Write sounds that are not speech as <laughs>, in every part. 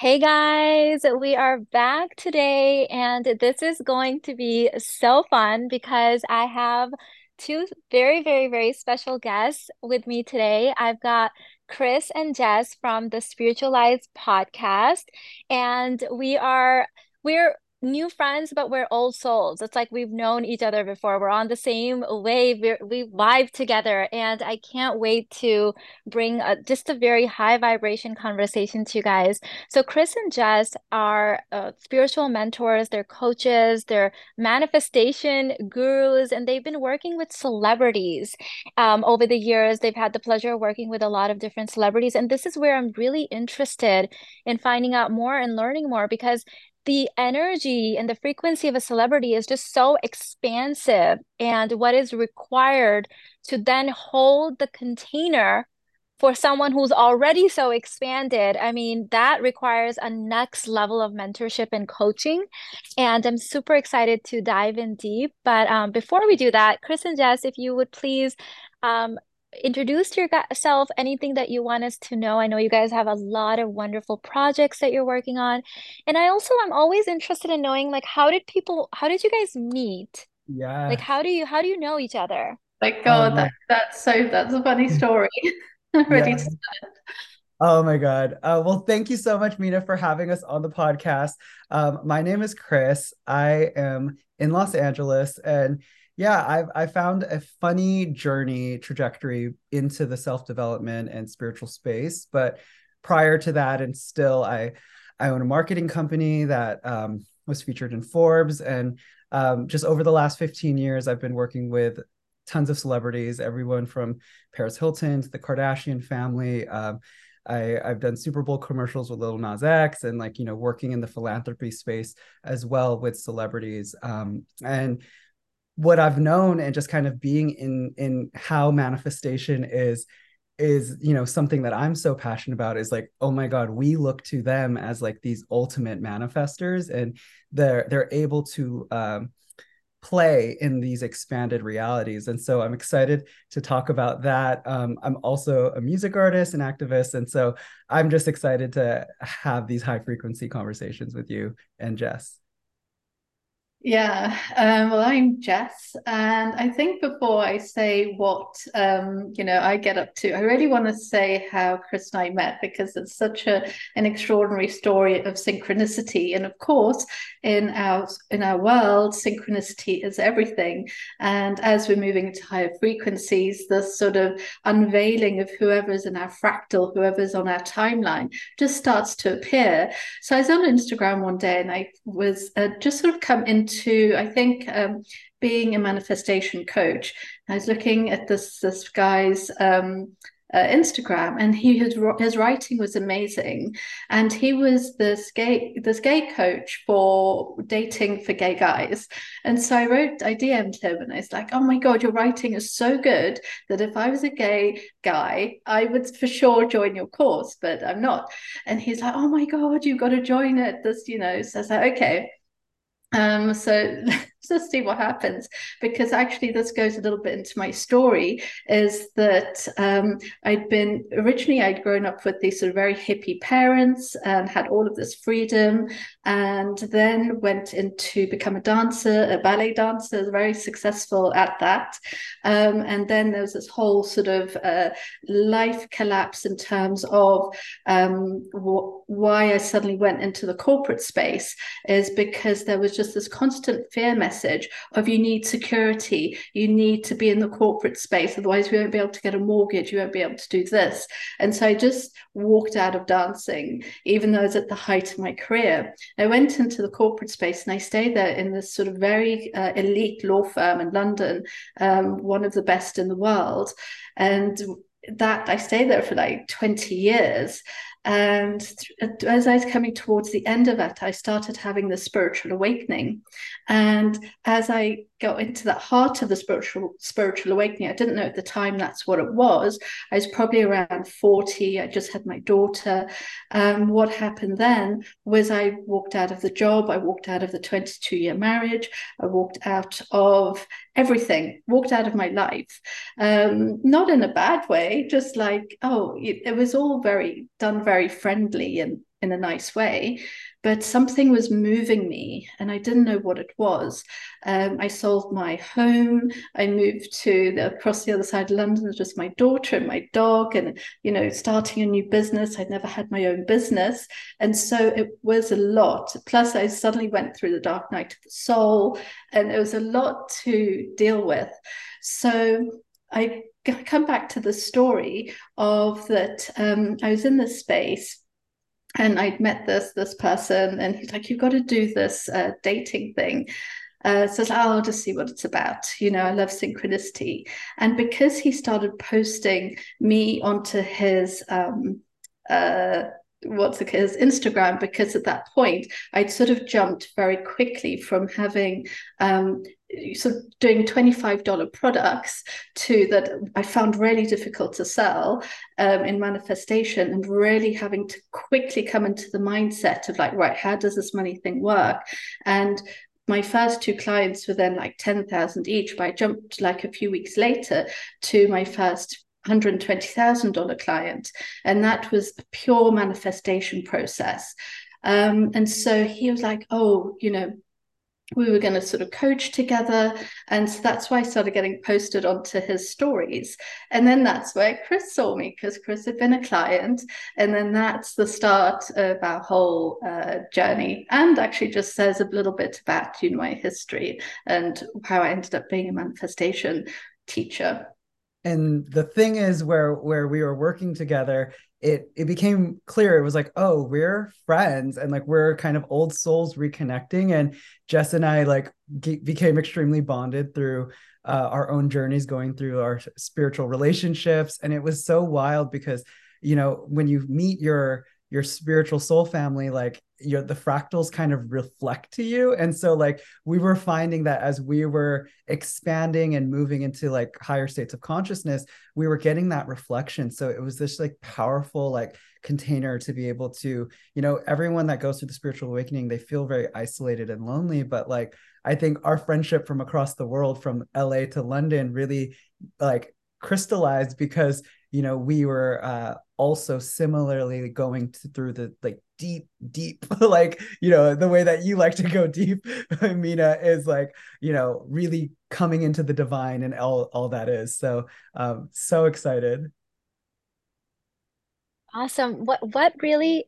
Hey guys, we are back today, and this is going to be so fun because I have two very, very, very special guests with me today. I've got Chris and Jess from the Spiritualized podcast, and we are we're new friends, but we're old souls. It's like we've known each other before. We're on the same wave. We're, we vibe together, and I can't wait to bring a, just a very high vibration conversation to you guys. So Chris and Jess are uh, spiritual mentors. They're coaches. They're manifestation gurus, and they've been working with celebrities um, over the years. They've had the pleasure of working with a lot of different celebrities, and this is where I'm really interested in finding out more and learning more because the energy and the frequency of a celebrity is just so expansive and what is required to then hold the container for someone who's already so expanded. I mean that requires a next level of mentorship and coaching and i'm super excited to dive in deep. But um, before we do that chris and jess if you would please um, introduce yourself, anything that you want us to know. I know you guys have a lot of wonderful projects that you're working on. And I also I'm always interested in knowing like how did people how did you guys meet? Yeah. Like how do you how do you know each other? Like God, that, that's so that's a funny <laughs> story. <laughs> Ready yeah. to start. Oh my God. Uh, well, thank you so much, Mina, for having us on the podcast. Um, my name is Chris. I am in Los Angeles and yeah, I've I found a funny journey trajectory into the self-development and spiritual space. But prior to that, and still I I own a marketing company that um, was featured in Forbes. And um, just over the last 15 years, I've been working with tons of celebrities, everyone from Paris Hilton to the Kardashian family. Um, I, I've done Super Bowl commercials with Lil Nas X and like, you know, working in the philanthropy space as well with celebrities. Um, and what I've known and just kind of being in in how manifestation is is you know something that I'm so passionate about is like oh my god we look to them as like these ultimate manifestors and they're they're able to um, play in these expanded realities. And so I'm excited to talk about that. Um, I'm also a music artist and activist. And so I'm just excited to have these high frequency conversations with you and Jess yeah, um, well, I'm Jess, and I think before I say what um, you know I get up to, I really want to say how Chris and I met because it's such a an extraordinary story of synchronicity, and of course, in our in our world, synchronicity is everything. And as we're moving to higher frequencies, the sort of unveiling of whoever's in our fractal, whoever's on our timeline, just starts to appear. So I was on Instagram one day, and I was uh, just sort of come in into, I think, um, being a manifestation coach. I was looking at this this guy's um, uh, Instagram, and he his his writing was amazing, and he was this gay this gay coach for dating for gay guys. And so I wrote, I DM'd him, and I was like, "Oh my god, your writing is so good that if I was a gay guy, I would for sure join your course, but I'm not." And he's like, "Oh my god, you've got to join it." This, you know, so I was like, "Okay." Um, so <laughs> let's see what happens because actually this goes a little bit into my story is that um, I'd been originally I'd grown up with these sort of very hippie parents and had all of this freedom and then went into become a dancer a ballet dancer very successful at that. Um, and then there was this whole sort of uh, life collapse in terms of um, wh- why I suddenly went into the corporate space is because there was just this constant fear message of you need security, you need to be in the corporate space, otherwise we won't be able to get a mortgage, you won't be able to do this. And so I just walked out of dancing, even though I was at the height of my career. I went into the corporate space and I stayed there in this sort of very uh, elite law firm in London, um, one of the best in the world. And that I stayed there for like 20 years. And as I was coming towards the end of it, I started having the spiritual awakening. And as I got into that heart of the spiritual spiritual awakening, I didn't know at the time that's what it was. I was probably around 40. I just had my daughter. Um, what happened then was I walked out of the job, I walked out of the 22 year marriage, I walked out of everything, walked out of my life. Um, not in a bad way, just like, oh, it, it was all very done very friendly and in a nice way but something was moving me and I didn't know what it was. Um, I sold my home. I moved to the, across the other side of London with just my daughter and my dog and, you know, starting a new business. I'd never had my own business. And so it was a lot. Plus, I suddenly went through the dark night of the soul and it was a lot to deal with. So I come back to the story of that um, I was in this space and I'd met this this person, and he's like, "You've got to do this uh, dating thing." Uh, says, oh, "I'll just see what it's about." You know, I love synchronicity, and because he started posting me onto his um, uh, what's it, his Instagram because at that point I'd sort of jumped very quickly from having um, sort of doing $25 products to that I found really difficult to sell um, in manifestation and really having to quickly come into the mindset of like, right, how does this money thing work? And my first two clients were then like 10,000 each, but I jumped like a few weeks later to my first $120,000 client. And that was a pure manifestation process. Um, and so he was like, oh, you know, we were going to sort of coach together. And so that's why I started getting posted onto his stories. And then that's where Chris saw me because Chris had been a client. And then that's the start of our whole uh, journey and actually just says a little bit about, you know, my history and how I ended up being a manifestation teacher and the thing is where where we were working together it it became clear. It was like oh we're friends and like we're kind of old souls reconnecting. And jess and i like ge- became extremely bonded through uh, our own journeys going through our spiritual relationships. And it was so wild because you know when you meet your your spiritual soul family like your the fractals kind of reflect to you. And so like we were finding that as we were expanding and moving into like higher states of consciousness we were getting that reflection. So it was this like powerful like container to be able to you know everyone that goes through the spiritual awakening they feel very isolated and lonely. But like i think our friendship from across the world from la to london really like crystallized because you know we were uh also similarly going to, through the like deep deep <laughs> like you know the way that you like to go deep <laughs> mina is like you know really coming into the divine and all all that is. So um so excited. Awesome. What what really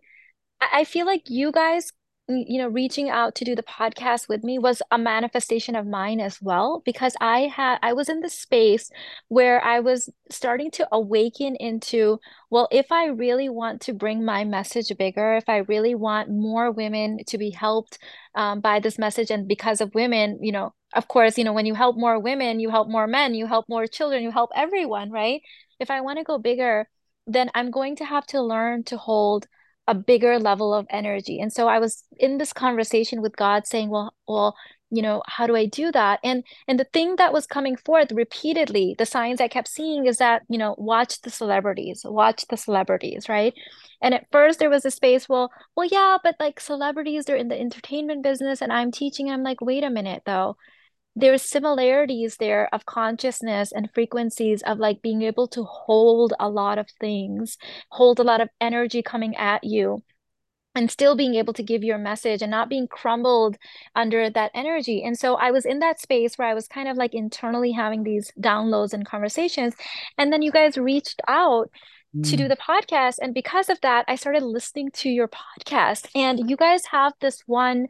i feel like you guys you know reaching out to do the podcast with me was a manifestation of mine as well because i had i was in the space where i was starting to awaken into well if i really want to bring my message bigger if i really want more women to be helped um, by this message and because of women you know of course you know when you help more women you help more men you help more children you help everyone right? If i want to go bigger then i'm going to have to learn to hold a bigger level of energy. And so I was in this conversation with God saying, well, well, you know, how do I do that? And and the thing that was coming forth repeatedly, the signs I kept seeing is that, you know, watch the celebrities, watch the celebrities, right? And at first there was a space, well, well, yeah, but like celebrities, they're in the entertainment business and I'm teaching. I'm like, wait a minute though there's similarities there of consciousness and frequencies of like being able to hold a lot of things, hold a lot of energy coming at you and still being able to give your message and not being crumbled under that energy. And so I was in that space where I was kind of like internally having these downloads and conversations. And then you guys reached out mm. to do mm. the podcast. And because of that, I started listening to your podcast. And you guys have this one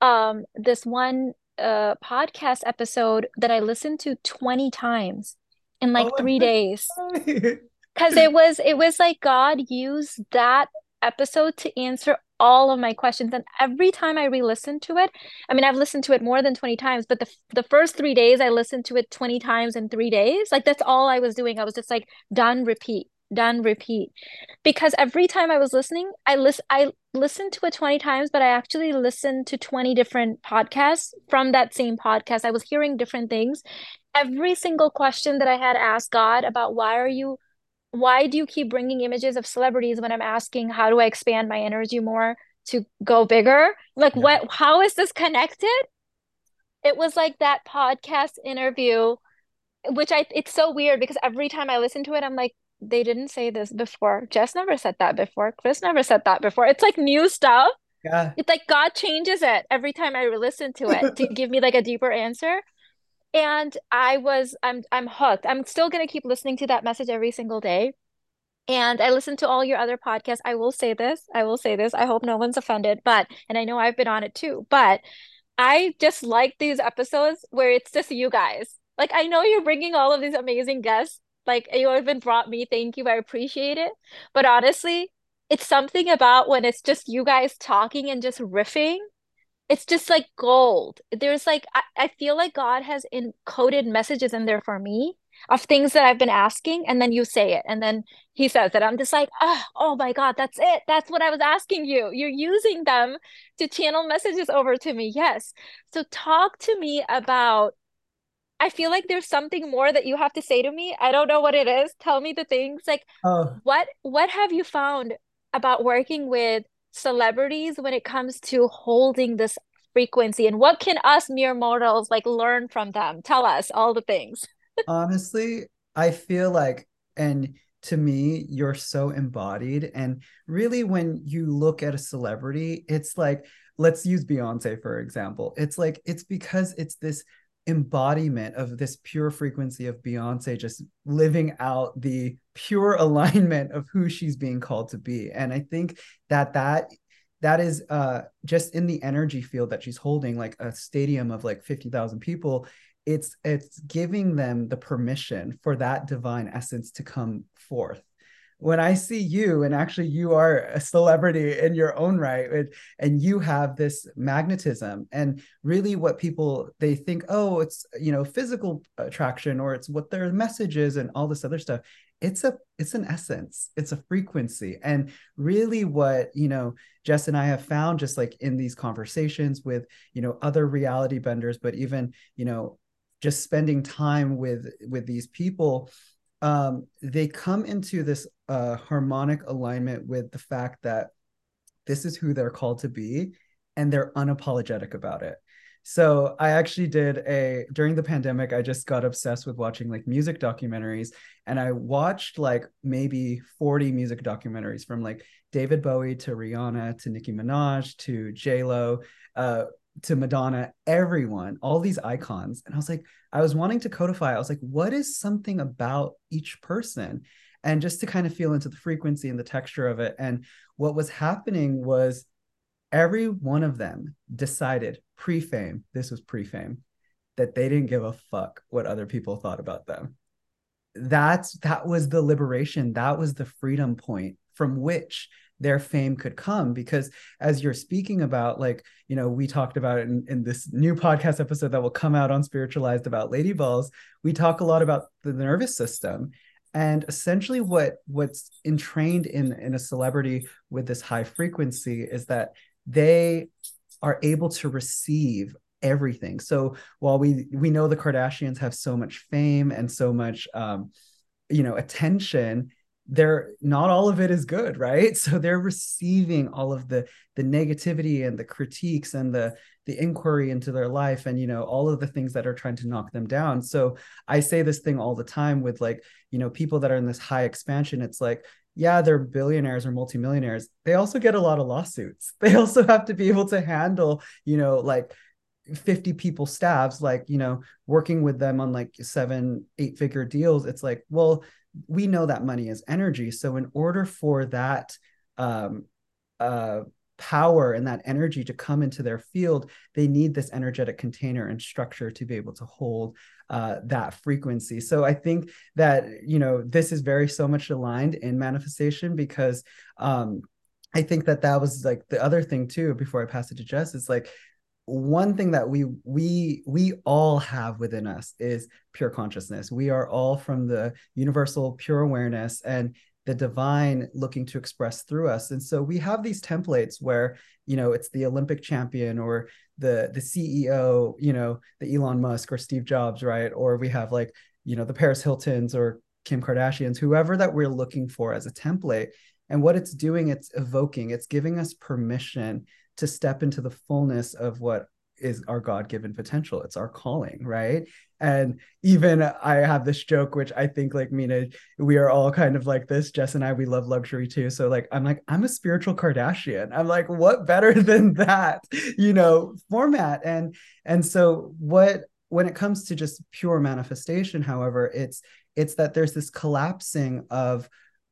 um this one a podcast episode that I listened to 20 times in like oh, 3 days. <laughs> Cuz it was it was like God used that episode to answer all of my questions and every time I re-listened to it, I mean I've listened to it more than 20 times, but the the first 3 days I listened to it 20 times in 3 days. Like that's all I was doing. I was just like done repeat done repeat. Because every time i was listening i list i listened to it 20 times but i actually listened to 20 different podcasts from that same podcast. I was hearing different things. Every single question that i had asked god about why are you why do you keep bringing images of celebrities when i'm asking how do i expand my energy more to go bigger? Like yeah. what how is this connected? It was like that podcast interview which i it's so weird because every time i listen to it i'm like they didn't say this before. Jess never said that before. Chris never said that before. It's like new stuff. Yeah. It's like God changes it every time I listen to it to give me like a deeper answer. And I was I'm I'm hooked. I'm still gonna keep listening to that message every single day. And I listen to all your other podcasts. I will say this. I will say this. I hope no one's offended, but and I know I've been on it too, but I just like these episodes where it's just you guys. Like I know you're bringing all of these amazing guests. Like you even brought me. Thank you. I appreciate it. But honestly, it's something about when it's just you guys talking and just riffing. It's just like gold. There's like I, I feel like God has encoded messages in there for me of things that I've been asking, and then you say it, and then he says it. I'm just like, oh, oh my God, that's it. That's what I was asking you. You're using them to channel messages over to me. Yes. So talk to me about I feel like there's something more that you have to say to me. I don't know what it is. Tell me the things. Like Oh, what what have you found about working with celebrities when it comes to holding this frequency and what can us mere mortals like learn from them? Tell us all the things. <laughs> honestly, I feel like, and to me, you're so embodied. And really, when you look at a celebrity, it's like, let's use Beyonce, for example. It's like, it's because it's this embodiment of this pure frequency of Beyonce just living out the pure <laughs> alignment of who she's being called to be. And I think that that that is uh just in the energy field that she's holding like a stadium of like 50,000 people it's it's giving them the permission for that divine essence to come forth when i see you and actually you are a celebrity in your own right and, and you have this magnetism and really what people they think oh it's you know physical attraction or it's what their message is and all this other stuff. It's a it's an essence. It's a frequency. And really what you know jess and i have found just like in these conversations with you know other reality benders but even you know just spending time with with these people um, they come into this uh, harmonic alignment with the fact that this is who they're called to be and they're unapologetic about it so i actually did a during the pandemic i just got obsessed with watching like music documentaries and i watched like maybe 40 music documentaries from like david bowie to rihanna to nicki minaj to j lo uh, to Madonna, everyone, all these icons. And I was like, I was wanting to codify. I was like, what is something about each person? And just to kind of feel into the frequency and the texture of it. And what was happening was every one of them decided pre fame, this was pre fame, that they didn't give a fuck what other people thought about them. That's that was the liberation. That was the freedom point from which their fame could come because as you're speaking about like you know we talked about in, in this new podcast episode that will come out on spiritualized about lady balls we talk a lot about the nervous system and essentially what what's entrained in in a celebrity with this high frequency is that they are able to receive everything. So while we we know the kardashians have so much fame and so much um you know attention they're not all of it is good right? <laughs> So they're receiving all of the the negativity and the critiques and the the inquiry into their life and you know all of the things that are trying to knock them down. So i say this thing all the time with like you know people that are in this high expansion. It's like yeah they're billionaires or multimillionaires. They also get a lot of lawsuits. <laughs> They also have to be able to handle you know like 50 people staffs like you know working with them on like seven eight figure deals. It's like well we know that money is energy. So in order for that um, uh, power and that energy to come into their field, they need this energetic container and structure to be able to hold uh, that frequency. So I think that you know this is very so much aligned in manifestation because um, I think that that was like the other thing too. Before I pass it to Jess, is like one thing that we we we all have within us is pure consciousness. We are all from the universal pure awareness and the divine looking to express through us. And so we have these templates where you know it's the olympic champion or the the ceo you know the elon musk or steve jobs right? Or we have like you know the paris hiltons or kim kardashians whoever that we're looking for as a template. And what it's doing it's evoking it's giving us permission to step into the fullness of what is our god-given potential. It's our calling right? And even i have this joke which i think like mina we are all kind of like this. Jess and i we love luxury too. So like i'm like i'm a spiritual kardashian. I'm like what better <laughs> than that you know format? And and so what when it comes to just pure manifestation however it's it's that there's this collapsing of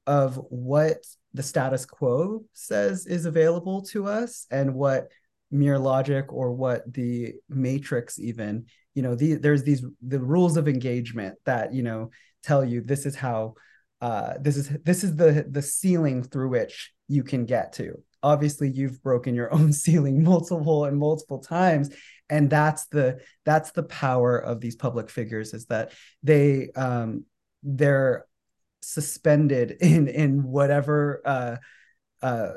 of what the status quo says is available to us and what mere logic or what the matrix even you know the, there's these the rules of engagement that you know tell you this is how uh, this is this is the the ceiling through which you can get to. Obviously you've broken your <laughs> own ceiling multiple and multiple times and that's the that's the power of these public figures is that they um they're suspended <laughs> in in whatever uh, uh,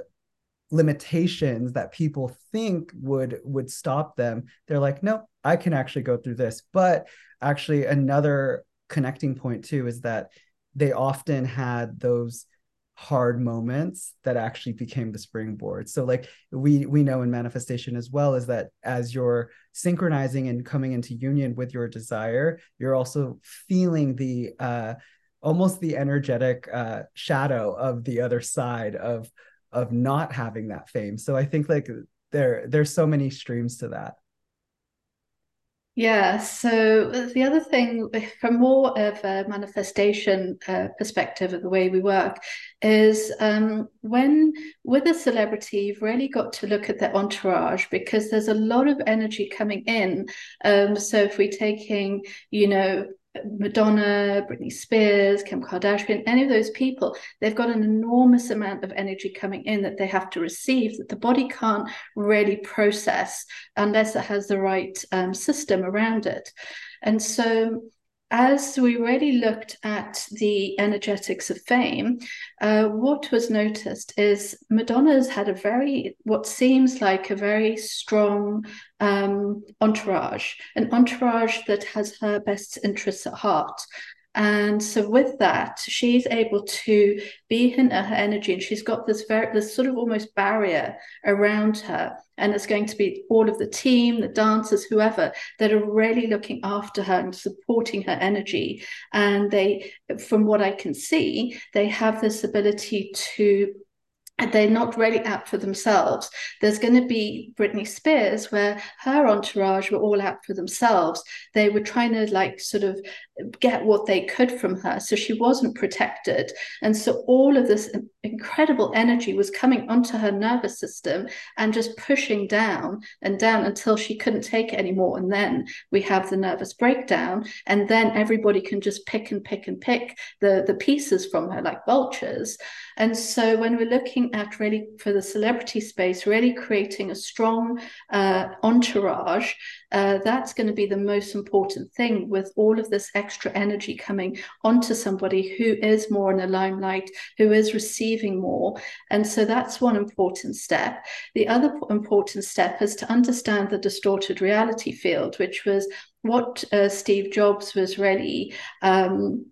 limitations that people think would would stop them. They're like no i can actually go through this. But actually another connecting point too is that they often had those hard moments that actually became the springboard. So like we we know in manifestation as well is that as you're synchronizing and coming into union with your desire you're also feeling the uh almost the energetic uh, shadow of the other side of of not having that fame. So I think like there there's so many streams to that. Yeah. So the other thing, from more of a manifestation uh, perspective of the way we work, is um, when with a celebrity, you've really got to look at their entourage because there's a lot of energy coming in. Um, so if we're taking, you know, Madonna, Britney Spears, Kim Kardashian, any of those people, they've got an enormous amount of energy coming in that they have to receive that the body can't really process unless it has the right um, system around it. And so as we really looked at the energetics of fame, uh, what was noticed is Madonna's had a very, what seems like a very strong um, entourage, an entourage that has her best interests at heart. And so with that, she's able to be in her energy and she's got this very this sort of almost barrier around her. And it's going to be all of the team, the dancers, whoever that are really looking after her and supporting her energy. And they, from what I can see, they have this ability to they're not really out for themselves. There's going to be Britney Spears, where her entourage were all out for themselves. They were trying to like sort of get what they could from her. So she wasn't protected. And so all of this incredible energy was coming onto her nervous system and just pushing down and down until she couldn't take it anymore. And then we have the nervous breakdown. And then everybody can just pick and pick and pick the, the pieces from her like vultures. And so when we're looking at really for the celebrity space, really creating a strong uh, entourage, uh, that's going to be the most important thing with all of this extra energy coming onto somebody who is more in the limelight, who is receiving more. And so that's one important step. The other important step is to understand the distorted reality field, which was what uh, Steve Jobs was really um,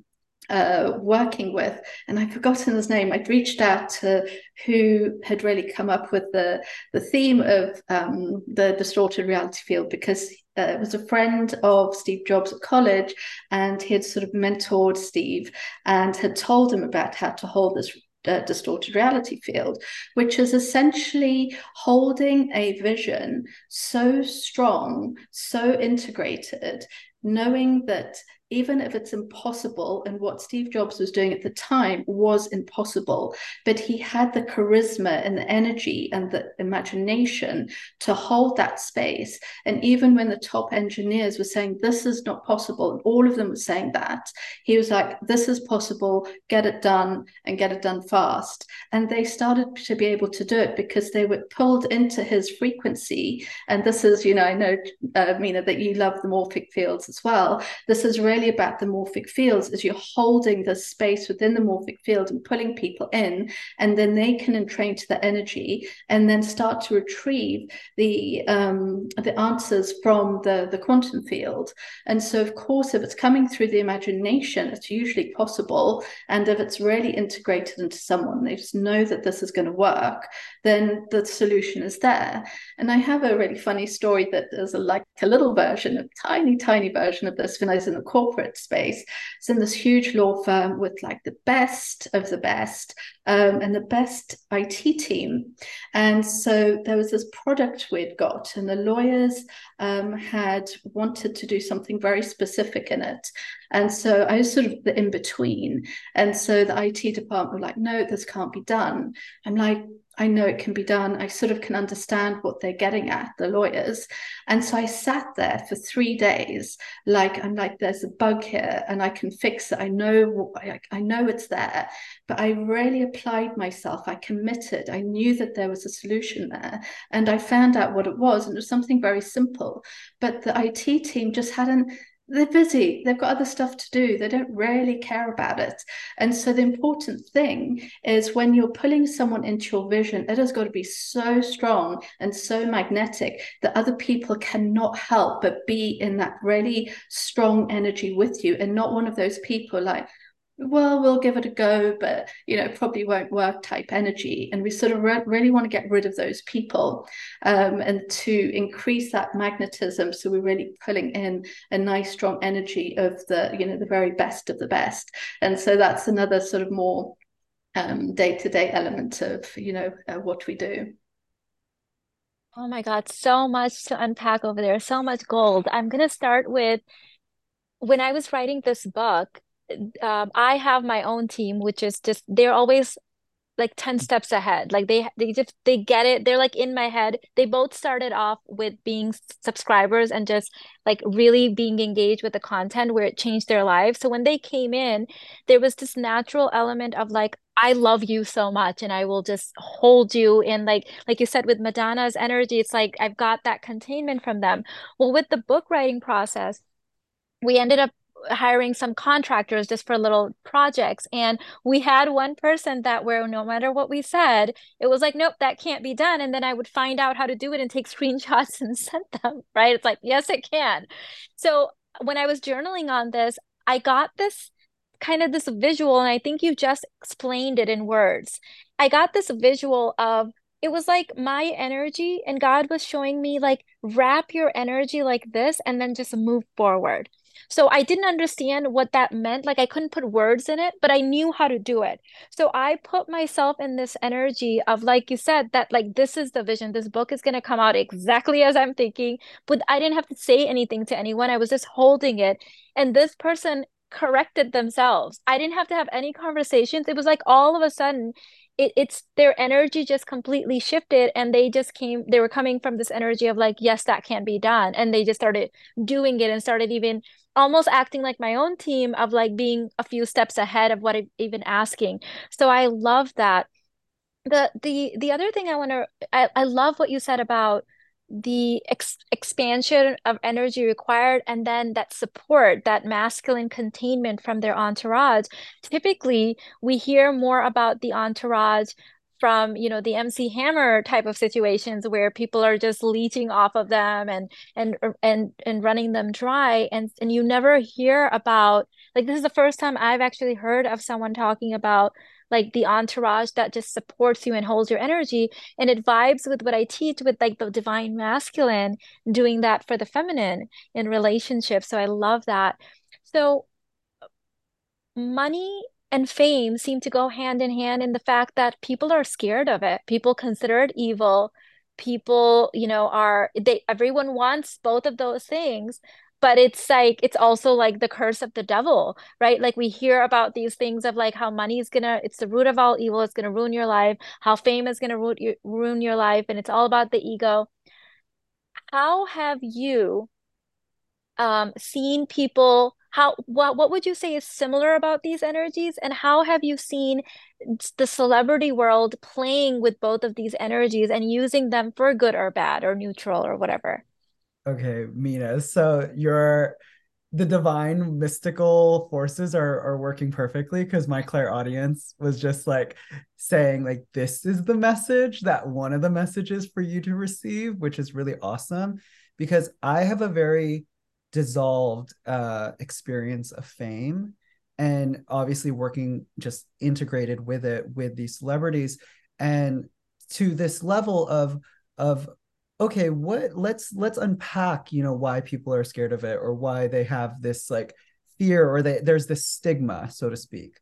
uh, working with, and I've forgotten his name. I'd reached out to who had really come up with the the theme of um, the distorted reality field because uh, it was a friend of Steve Jobs at college, and he had sort of mentored Steve and had told him about how to hold this uh, distorted reality field, which is essentially holding a vision so strong, so integrated, knowing that even if it's impossible, and what Steve Jobs was doing at the time was impossible, but he had the charisma and the energy and the imagination to hold that space. And even when the top engineers were saying, This is not possible, and all of them were saying that, he was like, This is possible, get it done, and get it done fast. And they started to be able to do it because they were pulled into his frequency. And this is, you know, I know, uh, Mina, that you love the morphic fields as well. This is really about the morphic fields is you're holding the space within the morphic field and pulling people in, and then they can entrain to the energy and then start to retrieve the um, the answers from the, the quantum field. And so, of course, if it's coming through the imagination, it's usually possible. And if it's really integrated into someone, they just know that this is going to work, then the solution is there. And I have a really funny story that is a, like a little version, a tiny, tiny version of this when I was in the corporate space. It's in this huge law firm with like the best of the best um, and the best IT team. And so there was this product we'd got, and the lawyers um, had wanted to do something very specific in it. And so I was sort of the in between. And so the IT department were like, no, this can't be done. I'm like, I know it can be done. I sort of can understand what they're getting at, the lawyers. And so I sat there for three days, like I'm like, there's a bug here, and I can fix it. I know, I, I know it's there, but I really applied myself. I committed. I knew that there was a solution there, and I found out what it was, and it was something very simple. But the IT team just hadn't they're busy. They've got other stuff to do. They don't really care about it. And so the important thing is when you're pulling someone into your vision it has got to be so strong and so magnetic that other people cannot help but be in that really strong energy with you and not one of those people like well, we'll give it a go, but you know, probably won't work type energy. And we sort of re- really want to get rid of those people um, and to increase that magnetism. So we're really pulling in a nice, strong energy of the, you know, the very best of the best. And so that's another sort of more day to day element of, you know, uh, what we do. Oh my God, so much to unpack over there, so much gold. I'm going to start with when I was writing this book, um, I have my own team, which is just they're always like 10 steps ahead. Like they they just they get it. They're like in my head. They both started off with being subscribers and just like really being engaged with the content where it changed their lives. So when they came in there was this natural element of like I love you so much and I will just hold you in like like you said with Madonna's energy it's like I've got that containment from them. Well with the book writing process we ended up hiring some contractors just for little projects. And we had one person that where no matter what we said it was like nope that can't be done. And then i would find out how to do it and take <laughs> screenshots and send them right? It's like yes it can. So when i was journaling on this i got this kind of this visual and i think you just explained it in words. I got this visual of it was like my energy and god was showing me like wrap your energy like this and then just move forward so I didn't understand what that meant. Like I couldn't put words in it, but I knew how to do it. So I put myself in this energy of, like you said, that like this is the vision. This book is going to come out exactly as I'm thinking, but I didn't have to say anything to anyone. I was just holding it. And this person corrected themselves. I didn't have to have any conversations. It was like all of a sudden it, it's their energy just completely shifted and they just came they were coming from this energy of like yes that can be done. And they just started doing it and started even almost acting like my own team of like being a few steps ahead of what I'm even asking. So i love that. The the the other thing i want to I, I love what you said about the ex- expansion of energy required and then that support that masculine containment from their entourage. Typically we hear more about the entourage from you know the MC Hammer type of situations where people are just leeching off of them and and er, and and running them dry. And and you never hear about like this is the first time I've actually heard of someone talking about like the entourage that just supports you and holds your energy and it vibes with what i teach with like the divine masculine doing that for the feminine in relationships. So i love that. So money and fame seem to go hand in hand in the fact that people are scared of it. People consider it evil. People you know are they everyone wants both of those things but it's like it's also like the curse of the devil right? Like we hear about these things of like how money is gonna it's the root of all evil it's gonna ruin your life how fame is gonna ruin your, ruin your life and it's all about the ego. How have you um seen people how what what would you say is similar about these energies? And how have you seen the celebrity world playing with both of these energies and using them for good or bad or neutral or whatever Okay, Mina. So you're the divine mystical forces are are working perfectly because my clairaudience was just like saying like this is the message that one of the messages for you to receive which is really awesome because i have a very dissolved uh experience of fame and obviously working just integrated with it with these celebrities and to this level of of okay what let's let's unpack you know why people are scared of it or why they have this like fear or they, there's this stigma so to speak.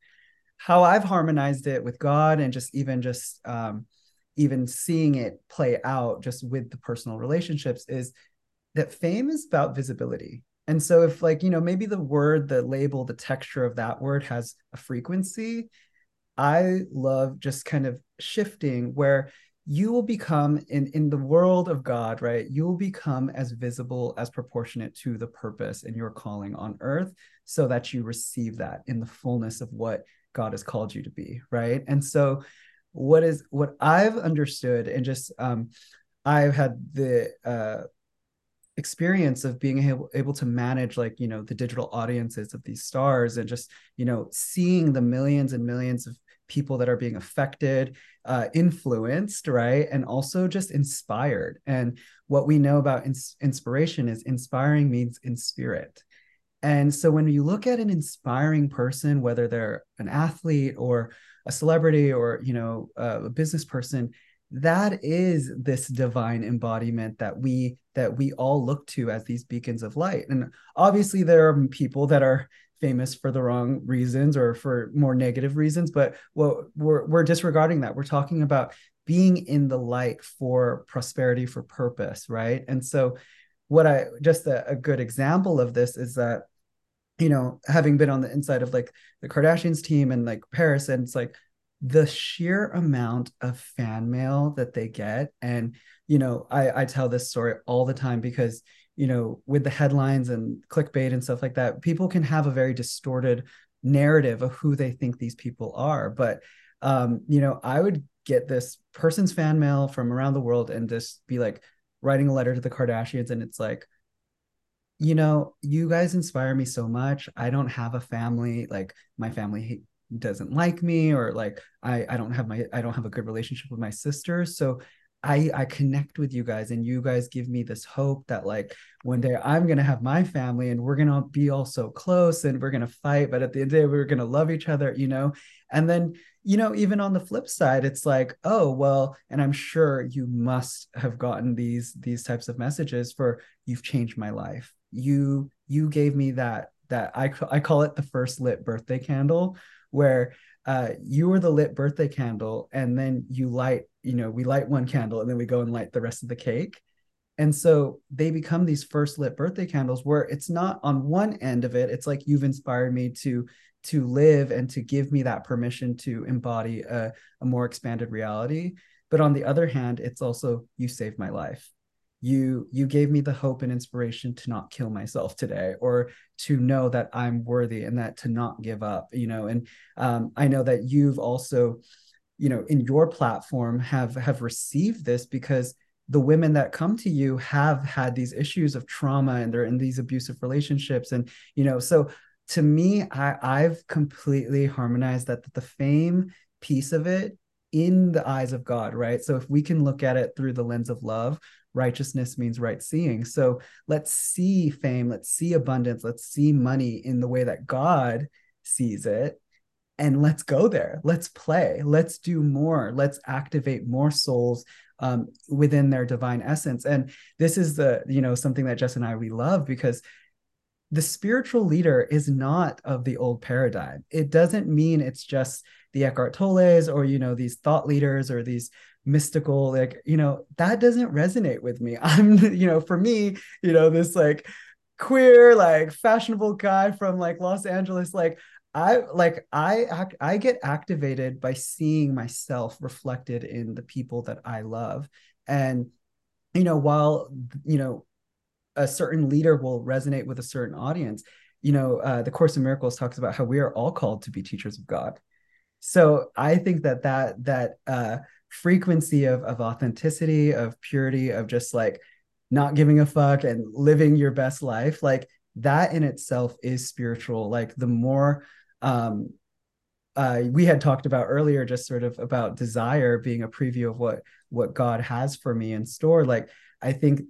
How i've harmonized it with god and just even just um even seeing it play out just with the personal relationships is that fame is about visibility. And so if like you know maybe the word the label the texture of that word has a frequency i love just kind of shifting where you will become in in the world of god right you will become as visible as proportionate to the purpose and your calling on earth so that you receive that in the fullness of what god has called you to be right? And so what is what i've understood and just um i've had the uh experience of being able, able to manage like you know the digital audiences of these stars and just you know seeing the millions and millions of people that are being affected, uh, influenced, right? And also just inspired. And what we know about ins- inspiration is inspiring means in spirit. And so when you look at an inspiring person, whether they're an athlete or a celebrity or you know a business person, that is this divine embodiment that we that we all look to as these beacons of light. And obviously there are people that are famous for the wrong reasons or for more negative reasons but what we're, we're disregarding that. We're talking about being in the light for prosperity for purpose right? And so what i just a, a good example of this is that you know having been on the inside of like the kardashians team and like paris and it's like the sheer amount of fan mail that they get. And you know i i tell this story all the time because you know with the headlines and clickbait and stuff like that people can have a very distorted narrative of who they think these people are. But um you know i would get this person's fan mail from around the world and just be like writing a letter to the kardashians and it's like you know you guys inspire me so much. I don't have a family. Like my family doesn't like me or like i i don't have my i don't have a good relationship with my sisters so I I connect with you guys and you guys give me this hope that like one day I'm gonna have my family and we're gonna be all so close and we're gonna fight, but at the end of the day, we're gonna love each other, you know? And then, you know, even on the flip side, it's like, oh, well, and I'm sure you must have gotten these these types of messages for you've changed my life. You you gave me that that I I call it the first lit birthday candle where uh, you are the lit birthday candle and then you light you know we light one candle and then we go and light the rest of the cake. And so they become these first lit birthday candles where it's not on one end of it it's like you've inspired me to to live and to give me that permission to embody a, a more expanded reality. But on the other hand it's also you saved my life you you gave me the hope and inspiration to not kill myself today or to know that i'm worthy and that to not give up you know and um, i know that you've also you know in your platform have have received this because the women that come to you have had these issues of trauma and they're in these abusive relationships and you know so to me i i've completely harmonized that the fame piece of it in the eyes of god right? So if we can look at it through the lens of love righteousness means right seeing. So let's see fame, let's see abundance, let's see money in the way that God sees it. And let's go there. Let's play. Let's do more. Let's activate more souls um, within their divine essence. And this is the, you know, something that Jess and I we love because the spiritual leader is not of the old paradigm. It doesn't mean it's just the Eckhart Tolles or you know these thought leaders or these mystical like you know that doesn't resonate with me. <laughs> I'm you know for me you know this like queer like fashionable guy from like los angeles like i like i i get activated by seeing myself reflected in the people that i love. And you know while you know a certain leader will resonate with a certain audience you know uh, the course in miracles talks about how we are all called to be teachers of god. So i think that that that uh frequency of of authenticity, of purity, of just like not giving a fuck and living your best life, like that in itself is spiritual. Like the more um uh, we had talked about earlier just sort of about desire being a preview of what what god has for me in store like i think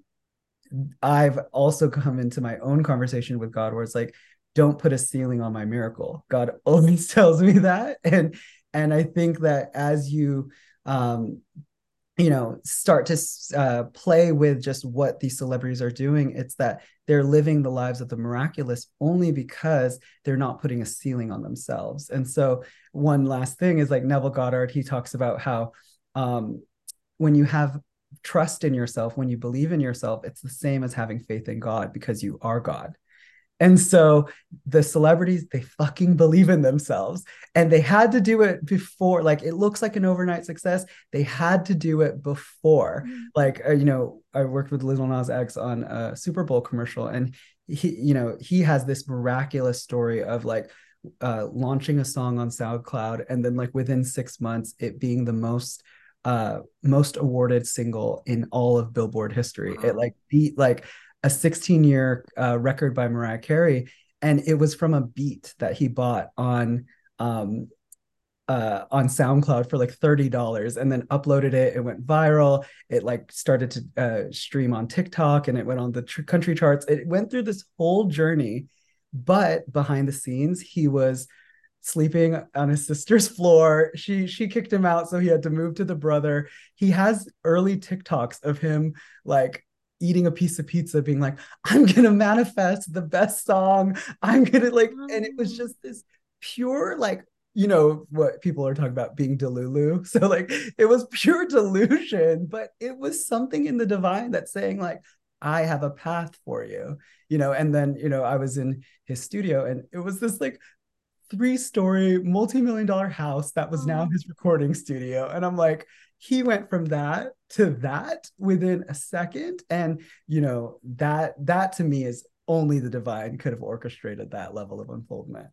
i've also come into my own conversation with god where it's like don't put a ceiling on my miracle. God <laughs> always tells me that. And and i think that as you um you know start to uh, play with just what these celebrities are doing. It's that they're living the lives of the miraculous only because they're not putting a ceiling on themselves. And so one last thing is like neville goddard he talks about how um, when you have trust in yourself when you believe in yourself it's the same as having faith in god because you are god and so the celebrities, they fucking believe in themselves. And they had to do it before. Like it looks like an overnight success. They had to do it before. Mm-hmm. Like, uh, you know, I worked with Lil Nas X on a Super Bowl commercial, and he, you know, he has this miraculous story of like uh, launching a song on SoundCloud, and then like within six months, it being the most uh most awarded single in all of billboard history it like beat like a 16 year uh, record by Mariah Carey, and it was from a beat that he bought on um, uh, on SoundCloud for like thirty dollars, and then uploaded it. It went viral. It like started to uh, stream on TikTok, and it went on the tr- country charts. It went through this whole journey, but behind the scenes, he was sleeping on his sister's <laughs> floor. She she kicked him out, so he had to move to the brother. He has early TikToks of him like eating a piece of pizza being like i'm gonna manifest the best song. I'm gonna like and it was just this pure like you know what people are talking about being delulu. <laughs> So like it was pure delusion but it was something in the divine that's saying like i have a path for you you know? And then you know i was in his studio and it was this like three story multi-million dollar house that was now his recording studio. And i'm like he went from that to that within a second. And you know that that to me is only the divine could have orchestrated that level of unfoldment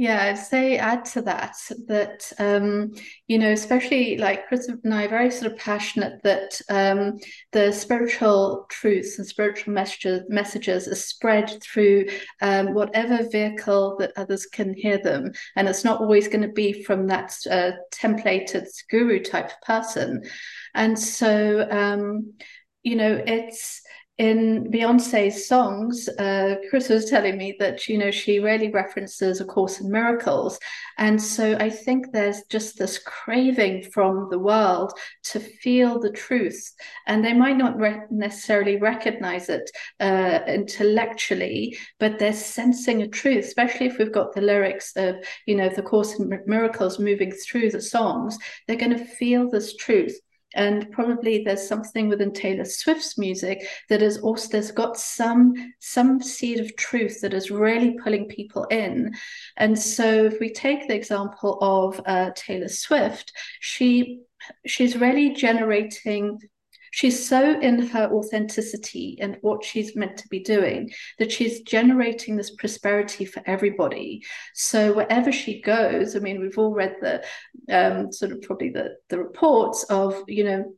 yeah, I'd say add to that that um, you know, especially like Chris and I are very sort of passionate that um, the spiritual truths and spiritual messages messages are spread through um, whatever vehicle that others can hear them, and it's not always going to be from that uh, templated guru type person, and so um, you know, it's in Beyonce's songs, uh, Chris was telling me that you know she really references A Course in Miracles, and so I think there's just this craving from the world to feel the truth, and they might not re- necessarily recognize it uh, intellectually, but they're sensing a truth, especially if we've got the lyrics of you know the Course in Miracles moving through the songs. They're going to feel this truth and probably there's something within Taylor Swift's music that is also there's got some some seed of truth that is really pulling people in. And so if we take the example of uh, Taylor Swift, she she's really generating she's so in her authenticity and what she's meant to be doing that she's generating this prosperity for everybody. So wherever she goes, I mean, we've all read the um, sort of probably the the reports of you know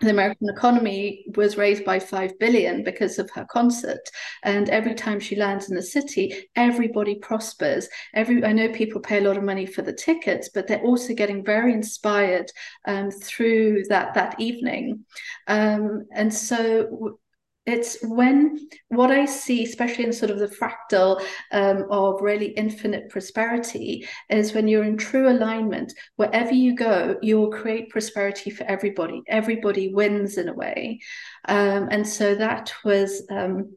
the American economy was raised by 5 billion because of her concert. And every time she lands in the city, everybody prospers. Every I know people pay a lot of money for the tickets, but they're also getting very inspired um, through that that evening. Um, and so it's when what I see, especially in sort of the fractal um, of really infinite prosperity, is when you're in true alignment. Wherever you go, you will create prosperity for everybody. Everybody wins in a way, um, and so that was. Um,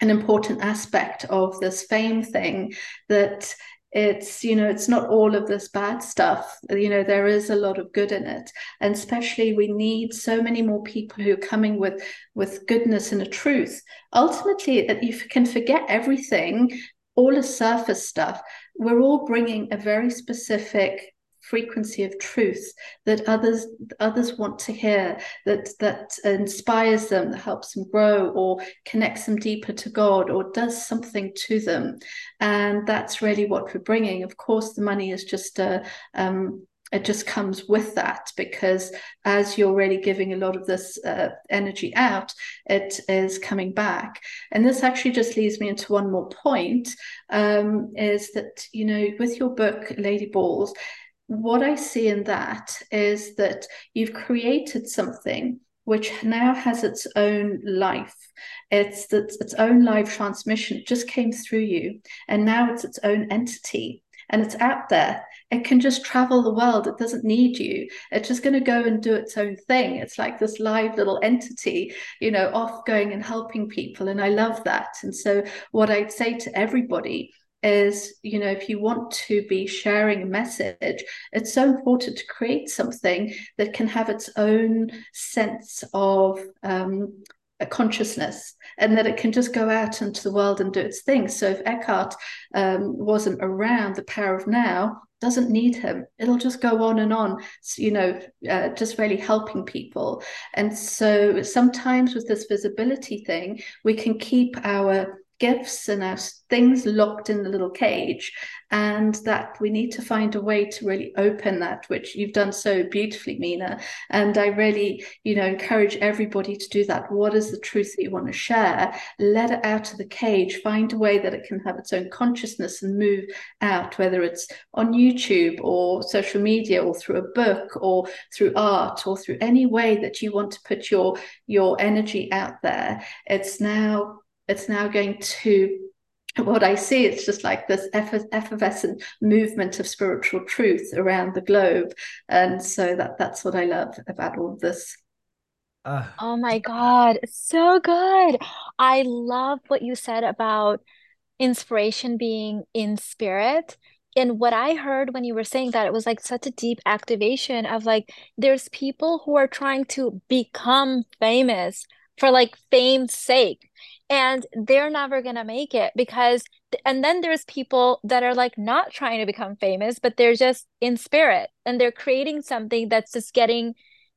an important aspect of this fame thing that it's you know it's not all of this bad stuff. You know there is a lot of good in it. And especially we need so many more people who are coming with with goodness and a truth. Ultimately that you can forget everything all the surface stuff. We're all bringing a very specific frequency of truth that others others want to hear that that inspires them that helps them grow or connects them deeper to god or does something to them and that's really what we're bringing of course the money is just a um, it just comes with that because as you're really giving a lot of this uh, energy out, it is coming back. And this actually just leads me into one more point um, is that, you know, with your book, Lady Balls, what I see in that is that you've created something which now has its own life. It's its, its own live transmission. It just came through you, and now it's its own entity and it's out there. It can just travel the world. It doesn't need you. It's just going to go and do its own thing. It's like this live little entity, you know, off going and helping people. And I love that. And so, what I'd say to everybody is you know if you want to be sharing a message it's so important to create something that can have its own sense of um, a consciousness and that it can just go out into the world and do its thing. So if Eckhart um, wasn't around, the power of now doesn't need him. It'll just go on and on, you know, uh, just really helping people. And so sometimes with this visibility thing, we can keep our gifts and our things locked in the little cage and that we need to find a way to really open that which you've done so beautifully mina. And i really you know encourage everybody to do that. What is the truth that you want to share? Let it out of the cage. Find a way that it can have its own consciousness and move out whether it's on youtube or social media or through a book or through art or through any way that you want to put your your energy out there. It's now it's now going to what I see, it's just like this effervescent movement of spiritual truth around the globe. And so that that's what I love about all of this. Uh, oh my God, so good. I love what you said about inspiration being in spirit. And what I heard when you were saying that, it was like such a deep activation of like, there's people who are trying to become famous for like fame's sake and they're never going to make it because and then there's people that are like not trying to become famous but they're just in spirit and they're creating something that's just getting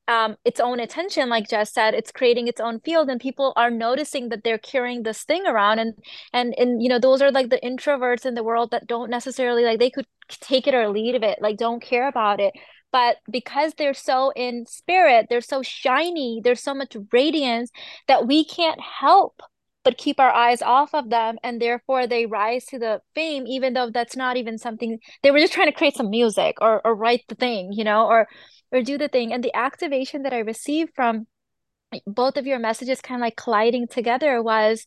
um, its own attention like jess said. It's creating its own field and people are noticing that they're carrying this thing around and and and you know those are like the introverts in the world that don't necessarily like they could take it or leave it like don't care about it. But because they're so in spirit they're so shiny there's so much radiance that we can't help but keep our eyes off of them and therefore they rise to the fame even though that's not even something they were just trying to create some music or or write the thing you know or or do the thing. And the activation that i received from both of your messages kind of like colliding together was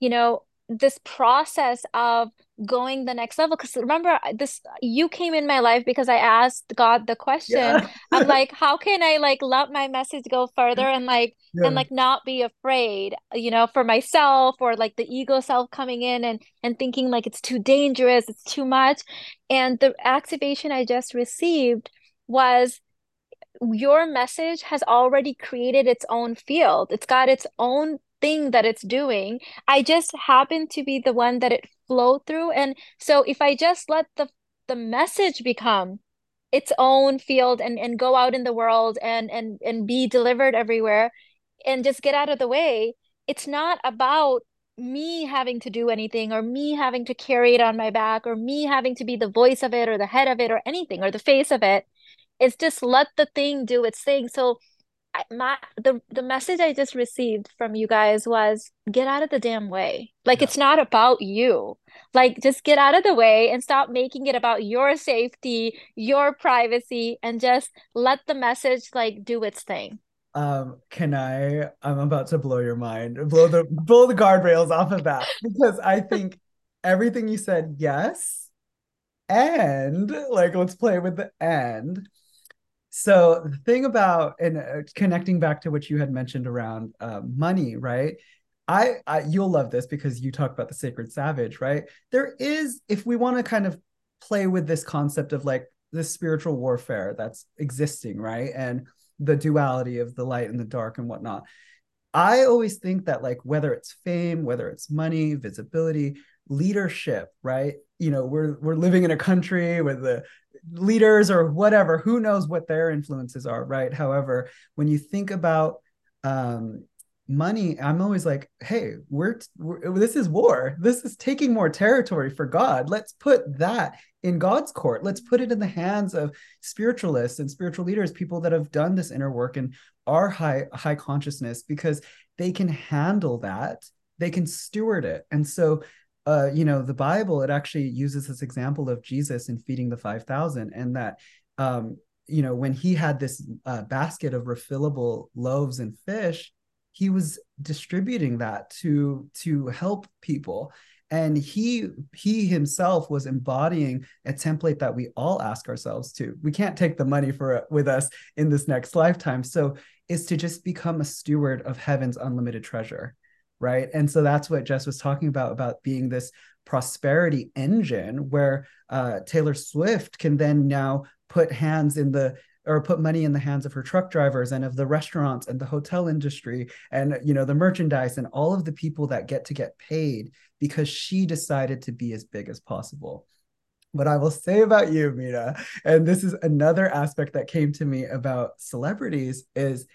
you know this process of going the next level because remember this you came in my life because i asked god the question yeah. i'm <laughs> like how can i like let my message go further and like yeah. and like not be afraid you know for myself or like the ego self coming in and and thinking like it's too dangerous it's too much and the activation i just received was your message has already created its own field it's got its own thing that it's doing. I just happen to be the one that it flowed through. And so if I just let the the message become its own field and and go out in the world and and and be delivered everywhere and just get out of the way, it's not about me having to do anything or me having to carry it on my back or me having to be the voice of it or the head of it or anything or the face of it. It's just let the thing do its thing. So my the the message I just received from you guys was get out of the damn way. Like yeah. it's not about you. Like just get out of the way and stop making it about your safety, your privacy and just let the message like do its thing. Um can I I'm about to blow your mind. Blow the blow the guardrails off of that because I think <laughs> everything you said yes and like let's play with the end so the thing about and uh, connecting back to what you had mentioned around uh, money, right? I, I you'll love this because you talk about the sacred savage, right? There is, if we want to kind of play with this concept of like the spiritual warfare that's existing, right? And the duality of the light and the dark and whatnot. I always think that like whether it's fame, whether it's money, visibility, leadership, right? You know, we're we're living in a country where the leaders or whatever, who knows what their influences are, right? However, when you think about um, money i'm always like hey we're, we're, this is war. This is taking more territory for god. Let's put that in god's court. Let's put it in the hands of spiritualists and spiritual leaders people that have done this inner work and are high high consciousness because they can handle that. They can steward it. And so uh, you know the bible it actually uses this example of jesus in feeding the 5000 and that um, you know when he had this uh, basket of refillable loaves and fish he was distributing that to to help people. And he he himself was embodying a template that we all ask ourselves to we can't take the money for it with us in this next lifetime. So is to just become a steward of heaven's unlimited treasure right? And so that's what jess was talking about about being this prosperity engine where uh, taylor swift can then now put hands in the or put money in the hands of her truck drivers and of the restaurants and the hotel industry and you know the merchandise and all of the people that get to get paid because she decided to be as big as possible. What I will say about you, Mina, and this is another aspect that came to me about celebrities is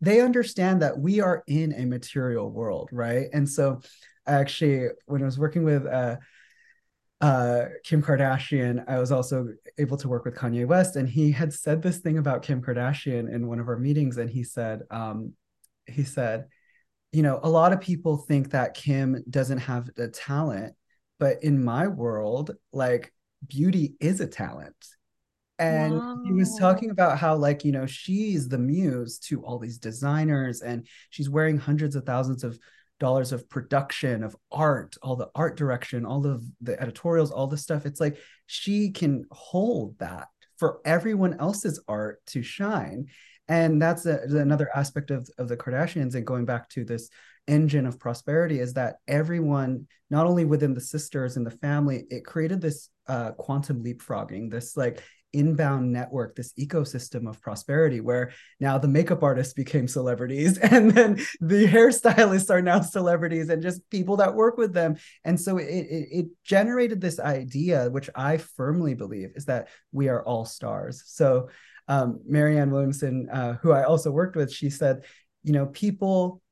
they understand that we are in a material world, right? And so actually when I was working with uh uh, Kim Kardashian, I was also able to work with Kanye West, and he had said this thing about Kim Kardashian in one of our meetings, and he said, um, he said, you know, a lot of people think that Kim doesn't have the talent, but in my world, like beauty is a talent. And wow. he was talking about how, like, you know, she's the muse to all these designers, and she's wearing hundreds of thousands of dollars of production of art all the art direction all of the editorials all the stuff it's like she can hold that for everyone else's art to shine and that's a, another aspect of, of the kardashians and going back to this engine of prosperity is that everyone not only within the sisters and the family it created this uh, quantum leapfrogging this like inbound network, this ecosystem of prosperity where now the makeup artists became celebrities <laughs> and then the hairstylists are now celebrities and just people that work with them. And so it, it, it generated this idea, which I firmly believe is that we are all stars. So um, Marianne Williamson, uh, who I also worked with, she said, you know, people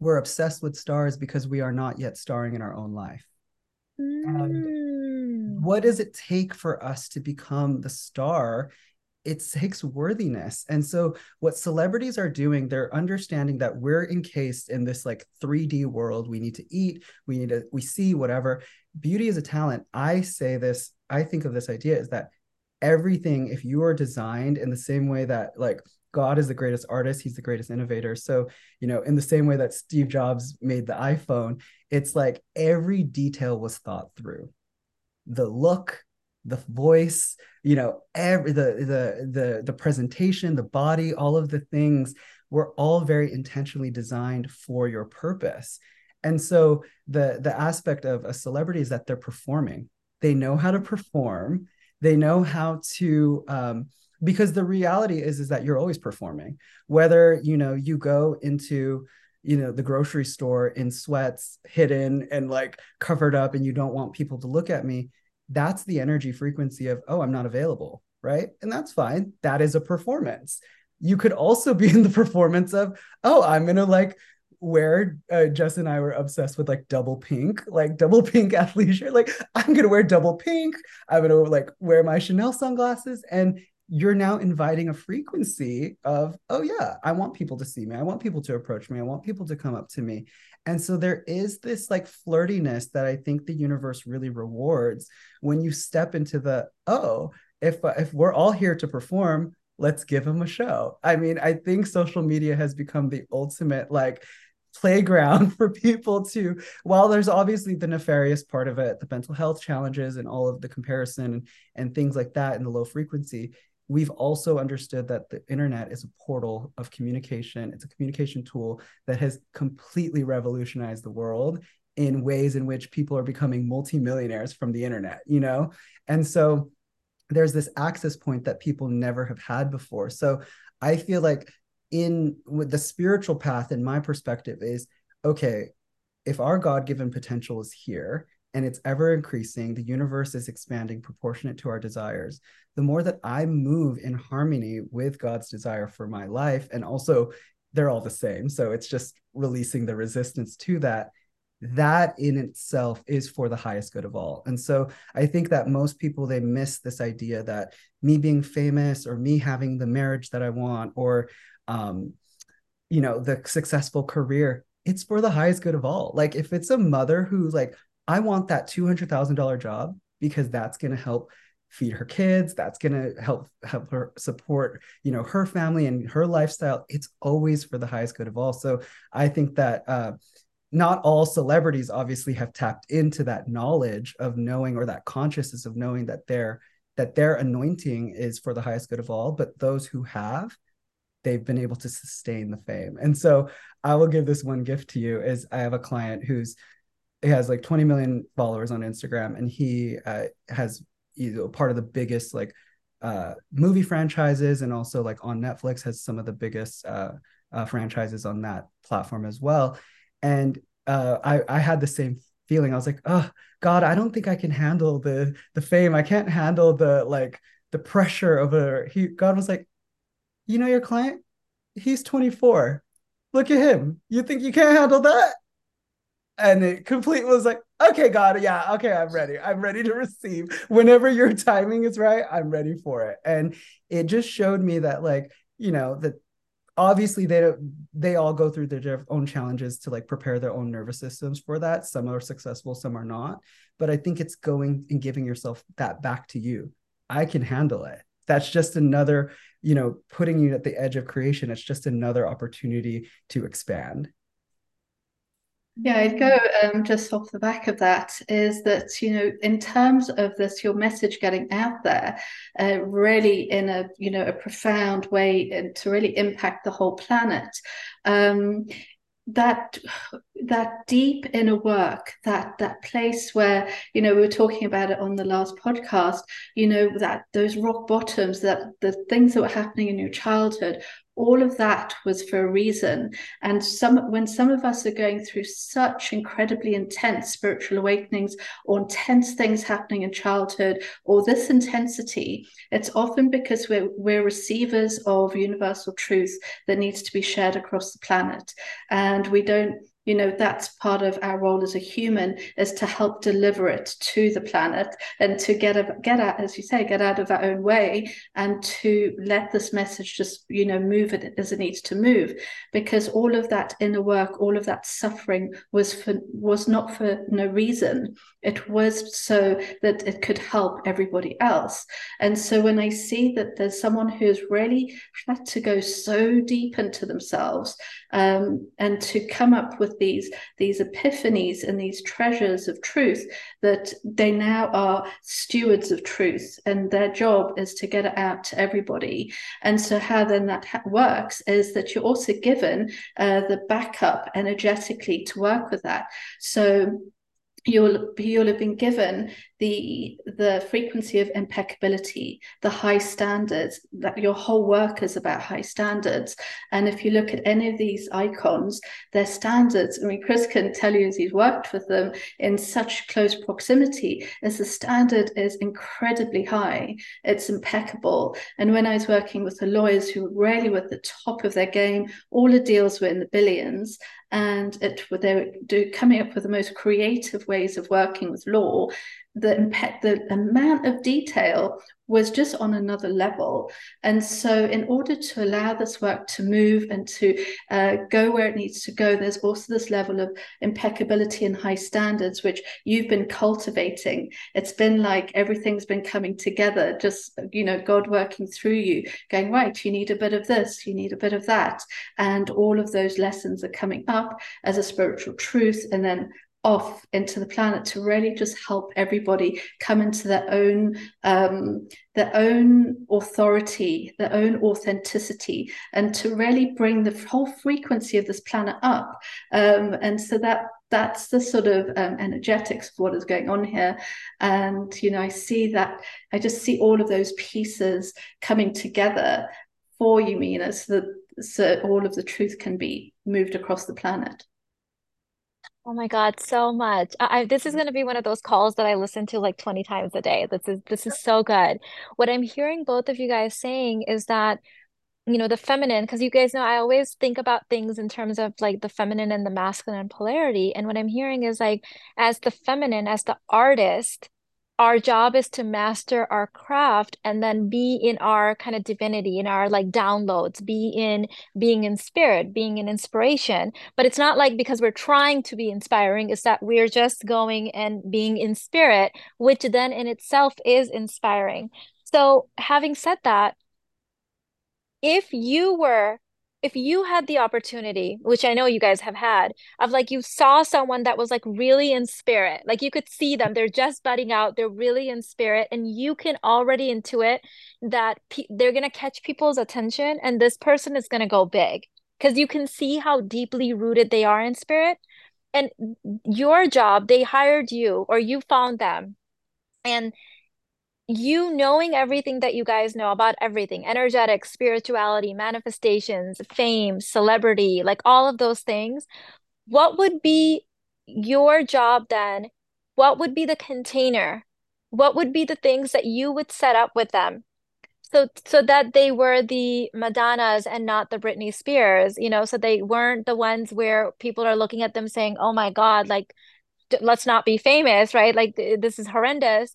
were obsessed with stars because we are not yet starring in our own life. Mm what does it take for us to become the star it takes worthiness. And so what celebrities are doing, they're understanding that we're encased in this like 3D world. We need to eat, we need to we see whatever. Beauty is a talent. I say this, I think of this idea is that everything if you are designed in the same way that like God is the greatest artist, he's the greatest innovator. So, you know, in the same way that Steve Jobs made the iPhone, it's like every detail was thought through. The look the voice you know every the the the the presentation the body all of the things were all very intentionally designed for your purpose. And so the the aspect of a celebrity is that they're performing. They know how to perform. They know how to um, because the reality is is that you're always performing whether you know you go into you know the grocery store in sweats hidden and like covered up and you don't want people to look at me that's the energy frequency of oh i'm not available right and that's fine that is a performance you could also be <laughs> in the performance of oh i'm gonna like wear uh, Jess and I were obsessed with like double pink, like double <laughs> pink athleisure. Like I'm gonna wear double pink. I'm gonna like wear my Chanel sunglasses, and you're now inviting a frequency of, oh, yeah, I want people to see me. I want people to approach me. I want people to come up to me. And so there is this like flirtiness that I think the universe really rewards when you step into the, oh, if, uh, if we're all here to perform, let's give them a show. I mean, I think social media has become the ultimate like playground <laughs> for people to while there's obviously the nefarious part of it the mental health challenges and all of the comparison and, and things like that and the low frequency we've also understood that the internet is a portal of communication. It's a communication tool that has completely revolutionized the world in ways in which people are becoming multimillionaires from the internet, you know? And so there's this access point that people never have had before. So I feel like in with the spiritual path in my perspective is okay, if our God-given potential is here, and it's ever increasing. The universe is expanding proportionate to our desires. The more that I move in harmony with God's desire for my life and also they're all the same. So it's just releasing the resistance to that. That in itself is for the highest good of all. And so I think that most people they miss this idea that me being famous or me having the marriage that I want or um, you know, the successful career, it's for the highest good of all. Like if it's a mother who like, I want that $200,000 job because that's going to help feed her kids that's going to help help her support you know her family and her lifestyle. It's always for the highest good of all. So i think that uh, not all celebrities obviously have tapped into that knowledge of knowing or that consciousness of knowing that their that their anointing is for the highest good of all but those who have they've been able to sustain the fame. And so i will give this one gift to you is i have a client who's he has like 20 million followers on instagram and he uh, has you know, part of the biggest like uh, movie franchises and also like on Netflix has some of the biggest uh, uh, franchises on that platform as well. And uh, I, I had the same feeling. I was like, oh God, I don't think I can handle the the fame. I can't handle the like the pressure of a. He God was like, you know your client, he's 24. Look at him. You think you can't handle that? And it completely was like, okay, God, yeah, okay, I'm ready. I'm ready to receive. Whenever your timing is right, I'm ready for it. And it just showed me that, like, you know, that obviously they don't they all go through their own challenges to like prepare their own nervous systems for that. Some are successful some are not. But i think it's going and giving yourself that back to you. I can handle it. That's just another you know putting you at the edge of creation. It's just another opportunity to expand yeah, I'd go um, just off the back of that is that, you know, in terms of this, your message getting out there uh, really in a, you know, a profound way and to really impact the whole planet. Um, that that deep inner work that that place where you know we were talking about it on the last podcast you know that those rock bottoms that the things that were happening in your childhood all of that was for a reason. And some when some of us are going through such incredibly intense spiritual awakenings or intense things happening in childhood or this intensity it's often because we're we're receivers of universal truth that needs to be shared across the planet. And we don't you know that's part of our role as a human is to help deliver it to the planet and to get a, get out as you say get out of our own way and to let this message just you know move it as it needs to move. Because all of that inner work all of that suffering was for was not for no reason. It was so that it could help everybody else. And so when i see that there's someone who's really had to go so deep into themselves um, and to come up with these these epiphanies and these treasures of truth that they now are stewards of truth and their job is to get it out to everybody. And so how then that ha- works is that you're also given uh, the backup energetically to work with that. So you'll you'll have been given the the frequency of impeccability the high standards that your whole work is about high standards. And if you look at any of these icons their standards i mean chris can tell you as he's worked with them in such close proximity as the standard is incredibly high. It's impeccable. And when i was working with the lawyers who were really at the top of their game all the deals were in the billions and it they were do, coming up with the most creative ways of working with law the the amount of detail was just on another level. And so in order to allow this work to move and to uh, go where it needs to go there's also this level of impeccability and high standards which you've been cultivating. It's been like everything's been coming together just you know god working through you going right you need a bit of this you need a bit of that. And all of those lessons are coming up as a spiritual truth and then off into the planet to really just help everybody come into their own um, their own authority, their own authenticity, and to really bring the whole frequency of this planet up. Um, and so that that's the sort of um, energetics of what is going on here. And you know, I see that I just see all of those pieces coming together for you, Mina, so that so all of the truth can be moved across the planet. Oh my God, so much. I, I- this is mm-hmm. going to be one of those calls that I listen to like 20 times a day. This is this is so good. What I'm hearing both of you guys saying is that you know the feminine because you guys know I always think about things in terms of like the feminine and the masculine polarity and what I'm hearing is like as the feminine as the artist our job is to master our craft and then be in our kind of divinity in our like downloads be in being in spirit being in inspiration. But it's not like because we're trying to be inspiring it's that we're just going and being in spirit which then in itself is inspiring. So having said that if you were if you had the opportunity, which I know you guys have had, of like you saw someone that was like really in spirit, like you could see them, they're just budding out, they're really in spirit, and you can already intuit that pe- they're gonna catch people's attention, and this person is gonna go big because you can see how deeply rooted they are in spirit. And your job, they hired you or you found them, and you knowing everything that you guys know about everything energetic spirituality manifestations fame celebrity like all of those things what would be your job then? What would be the container? What would be the things that you would set up with them? So so that they were the madonnas and not the britney spears you know so they weren't the ones where people are looking at them saying oh my god like let's not be famous right? Like this is horrendous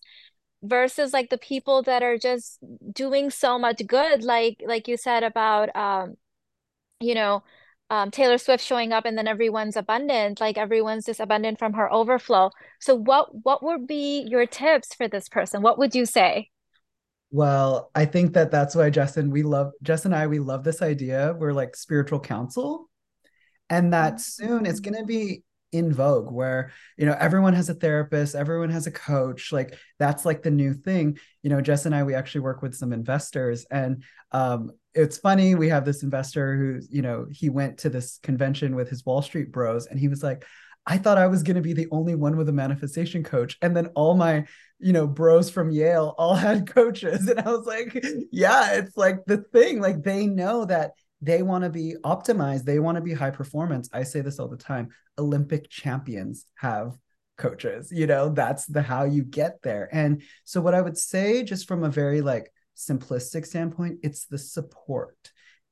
versus like the people that are just doing so much good like like you said about um you know um Taylor Swift showing up and then everyone's abundant like everyone's just abundant from her overflow. So what what would be your tips for this person? What would you say? Well i think that that's why justin we love Jess and i we love this idea. We're like spiritual counsel. And that soon it's going to be in vogue where you know everyone has a therapist everyone has a coach like that's like the new thing. You know jess and i we actually work with some investors and um it's funny we have this investor who you know he went to this convention with his wall street bros and he was like i thought i was going to be the only one with a manifestation coach. And then all my you know bros from yale all <laughs> had coaches and i was like yeah it's like the thing. Like they know that they want to be optimized they want to be high performance. I say this all the time olympic champions have coaches you know that's the how you get there. And so what i would say just from a very like simplistic standpoint it's the support.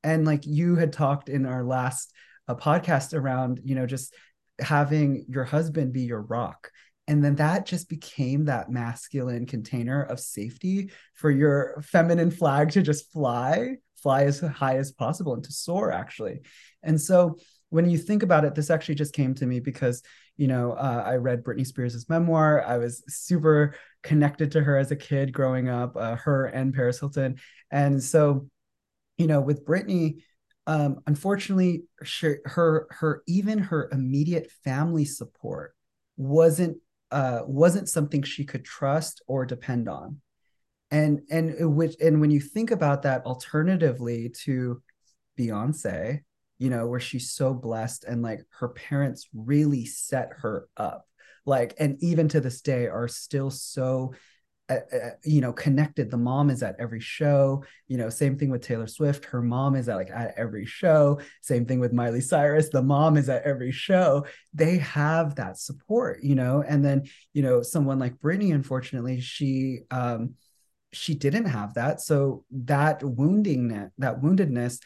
And like you had talked in our last uh, podcast around you know just having your husband be your rock. And then that just became that masculine container of safety for your feminine flag to just fly fly as high as possible and to soar actually. And so when you think about it this actually just came to me because you know uh, i read britney spears' memoir. I was super connected to her as a kid growing up uh, her and paris hilton. And so you know with britney um, unfortunately she, her her even her immediate family support wasn't uh, wasn't something she could trust or depend on and and which and when you think about that alternatively to beyonce you know where she's so blessed and like her parents really set her up like and even to this day are still so uh, uh, you know connected. The mom is at every show you know same thing with taylor swift. Her mom is at like at every show. Same thing with miley cyrus. The mom is at every show. They have that support you know? And then you know someone like britney unfortunately she um she didn't have that. So that wounding that woundedness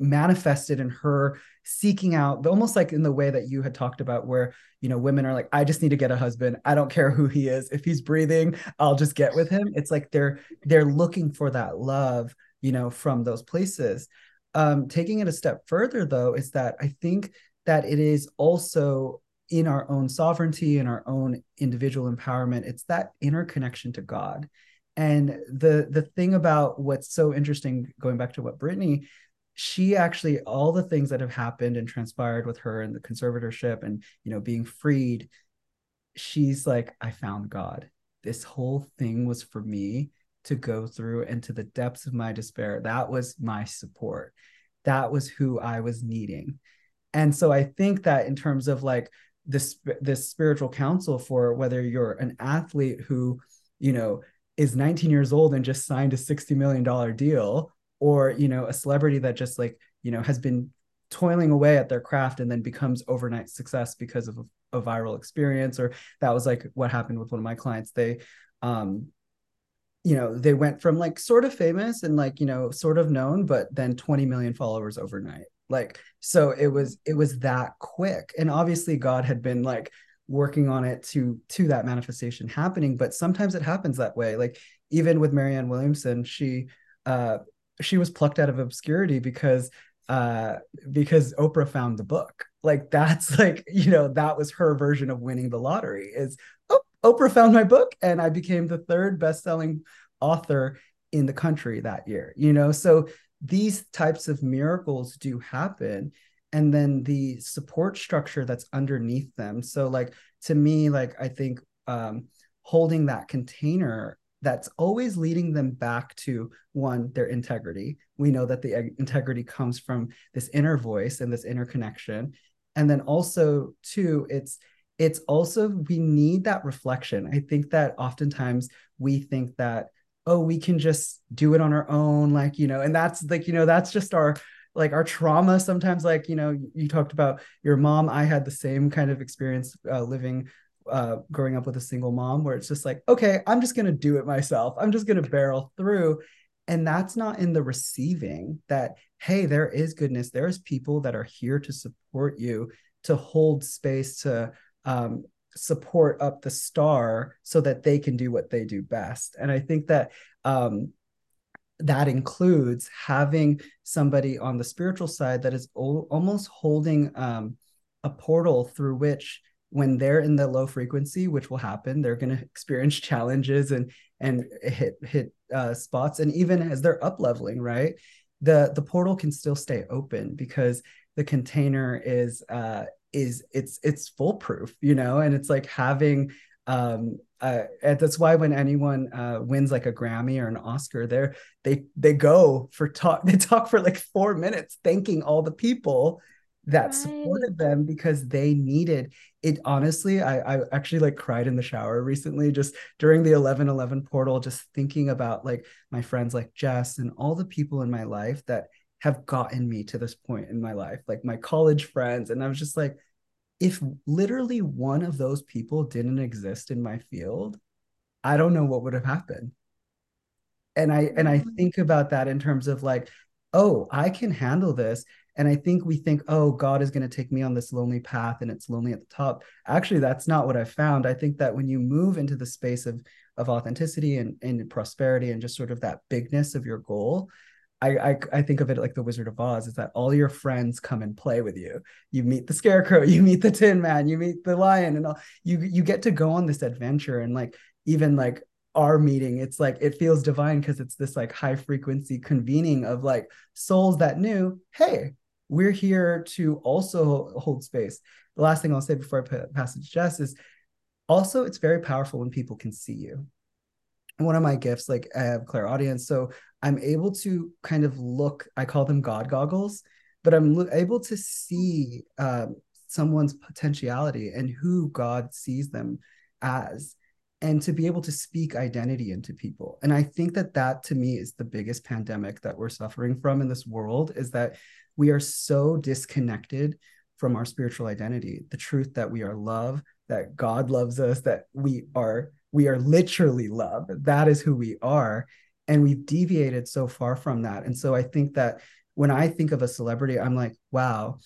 manifested in her seeking out almost like in the way that you had talked about where you know women are like i just need to get a husband. I don't care who he is. If he's breathing i'll just get with him. It's like they're they're looking for that love you know from those places. Um taking it a step further though is that i think that it is also in our own sovereignty and our own individual empowerment it's that inner connection to god and the the thing about what's so interesting, going back to what Britney, she actually all the things that have happened and transpired with her and the conservatorship and you know being freed, she's like, I found God. This whole thing was for me to go through and to the depths of my despair. That was my support. That was who I was needing. And so I think that in terms of like this this spiritual counsel for whether you're an athlete who, you know, is 19 years old and just signed a 60 million dollar deal or you know a celebrity that just like you know has been toiling away at their craft and then becomes overnight success because of a, a viral experience or that was like what happened with one of my clients. They um you know they went from like sort of famous and like you know sort of known but then 20 million followers overnight. Like so it was it was that quick. And obviously god had been like working on it to to that manifestation happening but sometimes it happens that way. Like even with marianne williamson she uh she was plucked out of obscurity because uh because oprah found the book. Like that's <laughs> like you know that was her version of winning the lottery is oh oprah found my book and i became the third best-selling author in the country that year you know? So these types of miracles do happen and then the support structure that's underneath them. So like to me like i think um holding that container that's always leading them back to one their integrity. We know that the integrity comes from this inner voice and this inner connection. And then also two it's it's also we need that reflection. I think that oftentimes we think that oh we can just do it on our own like you know and that's like you know that's just our like our trauma sometimes like you know you talked about your mom. I had the same kind of experience uh, living uh, growing up with a single mom where it's just like okay i'm just going to do it myself. I'm just going to barrel through. And that's not in the receiving that hey there is goodness. There's people that are here to support you to hold space to um, support up the star so that they can do what they do best. And i think that um, that includes having somebody on the spiritual side that is o- almost holding um, a portal through which when they're in the low frequency which will happen they're going to experience <laughs> challenges and and hit hit uh, spots. And even as they're up leveling right the the portal can still stay open because the container is uh is it's it's foolproof you know? And it's like having um uh, and that's why when anyone uh, wins like a Grammy or an Oscar, they they they go for talk. <laughs> They talk for like four minutes, thanking all the people that right. supported them because they needed it. Honestly, I I actually like cried in the shower recently, just during the eleven eleven portal, just thinking about like my friends like Jess and all the people in my life that have gotten me to this point in my life, like my college friends, and I was just like if literally one of those people didn't exist in my field, I don't know what would have happened. And I and I mm. think about that in terms of like, oh, I can handle this. And I think we think, oh, God is going to take me on this lonely path and it's lonely at the top. Actually, that's not what I found. I think that when you move into the space of of authenticity and, and prosperity and just sort of that bigness of your goal, I, I, I think of it like the Wizard of Oz is that all your friends come and play with you. You meet the Scarecrow, <laughs> you meet the Tin Man, you meet the Lion, and all. You you get to go on this adventure and like even like our meeting, it's like it feels divine because it's this like high frequency convening of like souls that knew, hey, we're here to also hold space. The last thing I'll say before I pass it to Jess is also it's very powerful when people can see you one of my gifts like i have clairaudience so i'm able to kind of look i call them god goggles but i'm lo- able to see um, someone's potentiality and who god sees them as and to be able to speak identity into people. And i think that that to me is the biggest pandemic that we're suffering from in this world is that we are so disconnected from our spiritual identity the truth that we are love that god loves us that we are we are literally love. That is who we are. And we've deviated so far from that. And so I think that when I think of a celebrity, I'm like, wow,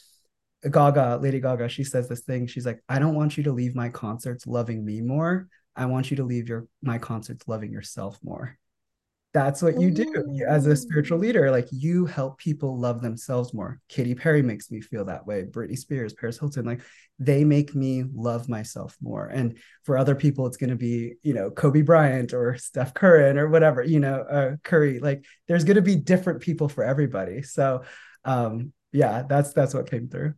Gaga, Lady Gaga, she says this thing. She's like, I don't want you to leave my concerts loving me more. I want you to leave your my concerts loving yourself more that's what you do as a spiritual leader. Like you help people love themselves more. Katy Perry makes me feel that way. Britney Spears, Paris Hilton, like they make me love myself more. And for other people, it's going to be, you know, Kobe Bryant or Steph Curran or whatever, you know, uh, Curry. Like there's going to be different people for everybody. So, um, yeah, that's that's what came through.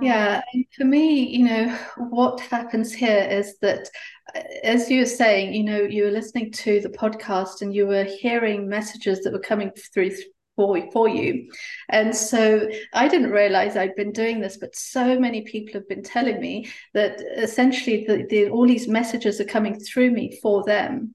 Yeah, for me, you know, what happens here is that, uh, as you were saying, you know, you were listening to the podcast and you were hearing messages that were coming through for, for you. And so I didn't realize I'd been doing this, but so many people have been telling me that essentially the, the, all these messages are coming through me for them.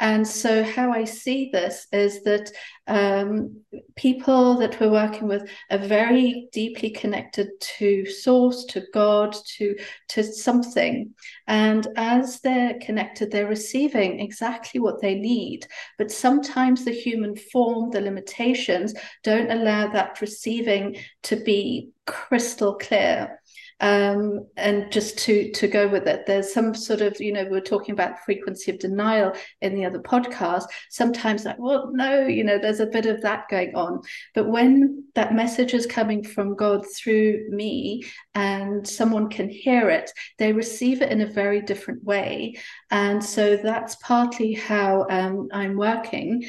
And so, how I see this is that um, people that we're working with are very deeply connected to Source, to God, to to something. And as they're connected, they're receiving exactly what they need. But sometimes the human form, the limitations, don't allow that receiving to be crystal clear um, and just to to go with it there's some sort of you know we are talking about frequency of denial in the other podcast. Sometimes like well no you know there's a bit of that going on. But when that message is coming from god through me and someone can hear it they receive it in a very different way. And so that's partly how um, i'm working.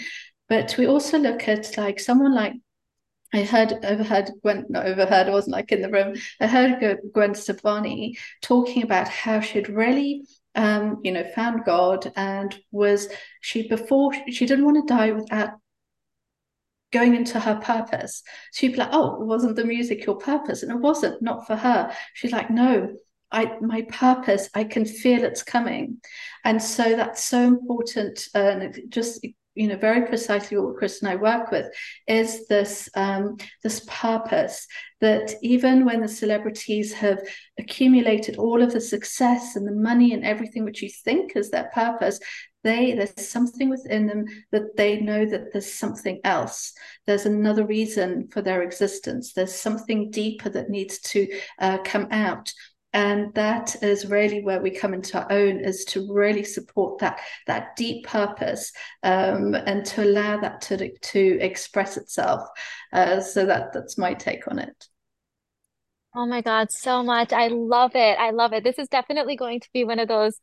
But we also look at like someone like I heard overheard Gwen not overheard, I wasn't like in the room. I heard Gwen Stefani talking about how she'd really um, you know, found God and was she before she didn't want to die without going into her purpose. She'd be like, Oh, wasn't the music your purpose? And it wasn't, not for her. She's like, No, I my purpose, I can feel it's coming. And so that's so important. And it just you know very precisely what Chris and I work with is this um, this purpose that even when the celebrities have accumulated all of the success and the money and everything which you think is their purpose they there's something within them that they know that there's something else. There's another reason for their existence. There's something deeper that needs to uh, come out and that is really where we come into our own is to really support that that deep purpose um, and to allow that to to express itself. Uh, so that that's my take on it Oh my God, so much. I love it. I love it. This is definitely going to be one of those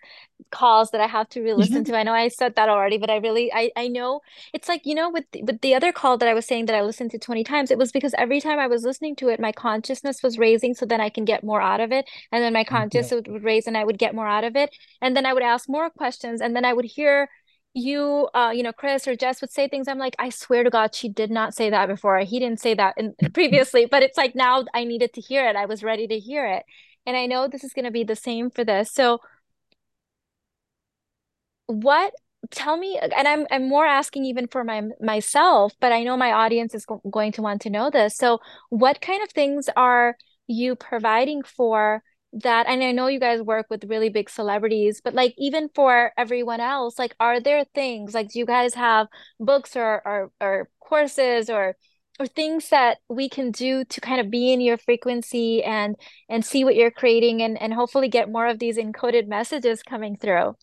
calls that I have to re-listen to. I know I said that already, but I really I I know it's like, you know, with with the other call that I was saying that I listened to 20 times, it was because every time I was listening to it, my consciousness was raising so then I can get more out of it. And then my consciousness yeah. would raise and I would get more out of it. And then I would ask more questions and then I would hear you uh you know chris or jess would say things i'm like i swear to god she did not say that before. He didn't say that in <laughs> previously but it's like now i needed to hear it. I was ready to hear it. And i know this is going to be the same for this. So what tell me and i'm i'm more asking even for my myself but i know my audience is go- going to want to know this. So what kind of things are you providing for that and I know you guys work with really big celebrities, but like even for everyone else, like are there things like do you guys have books or or, or courses or or things that we can do to kind of be in your frequency and and see what you're creating and and hopefully get more of these encoded messages coming through?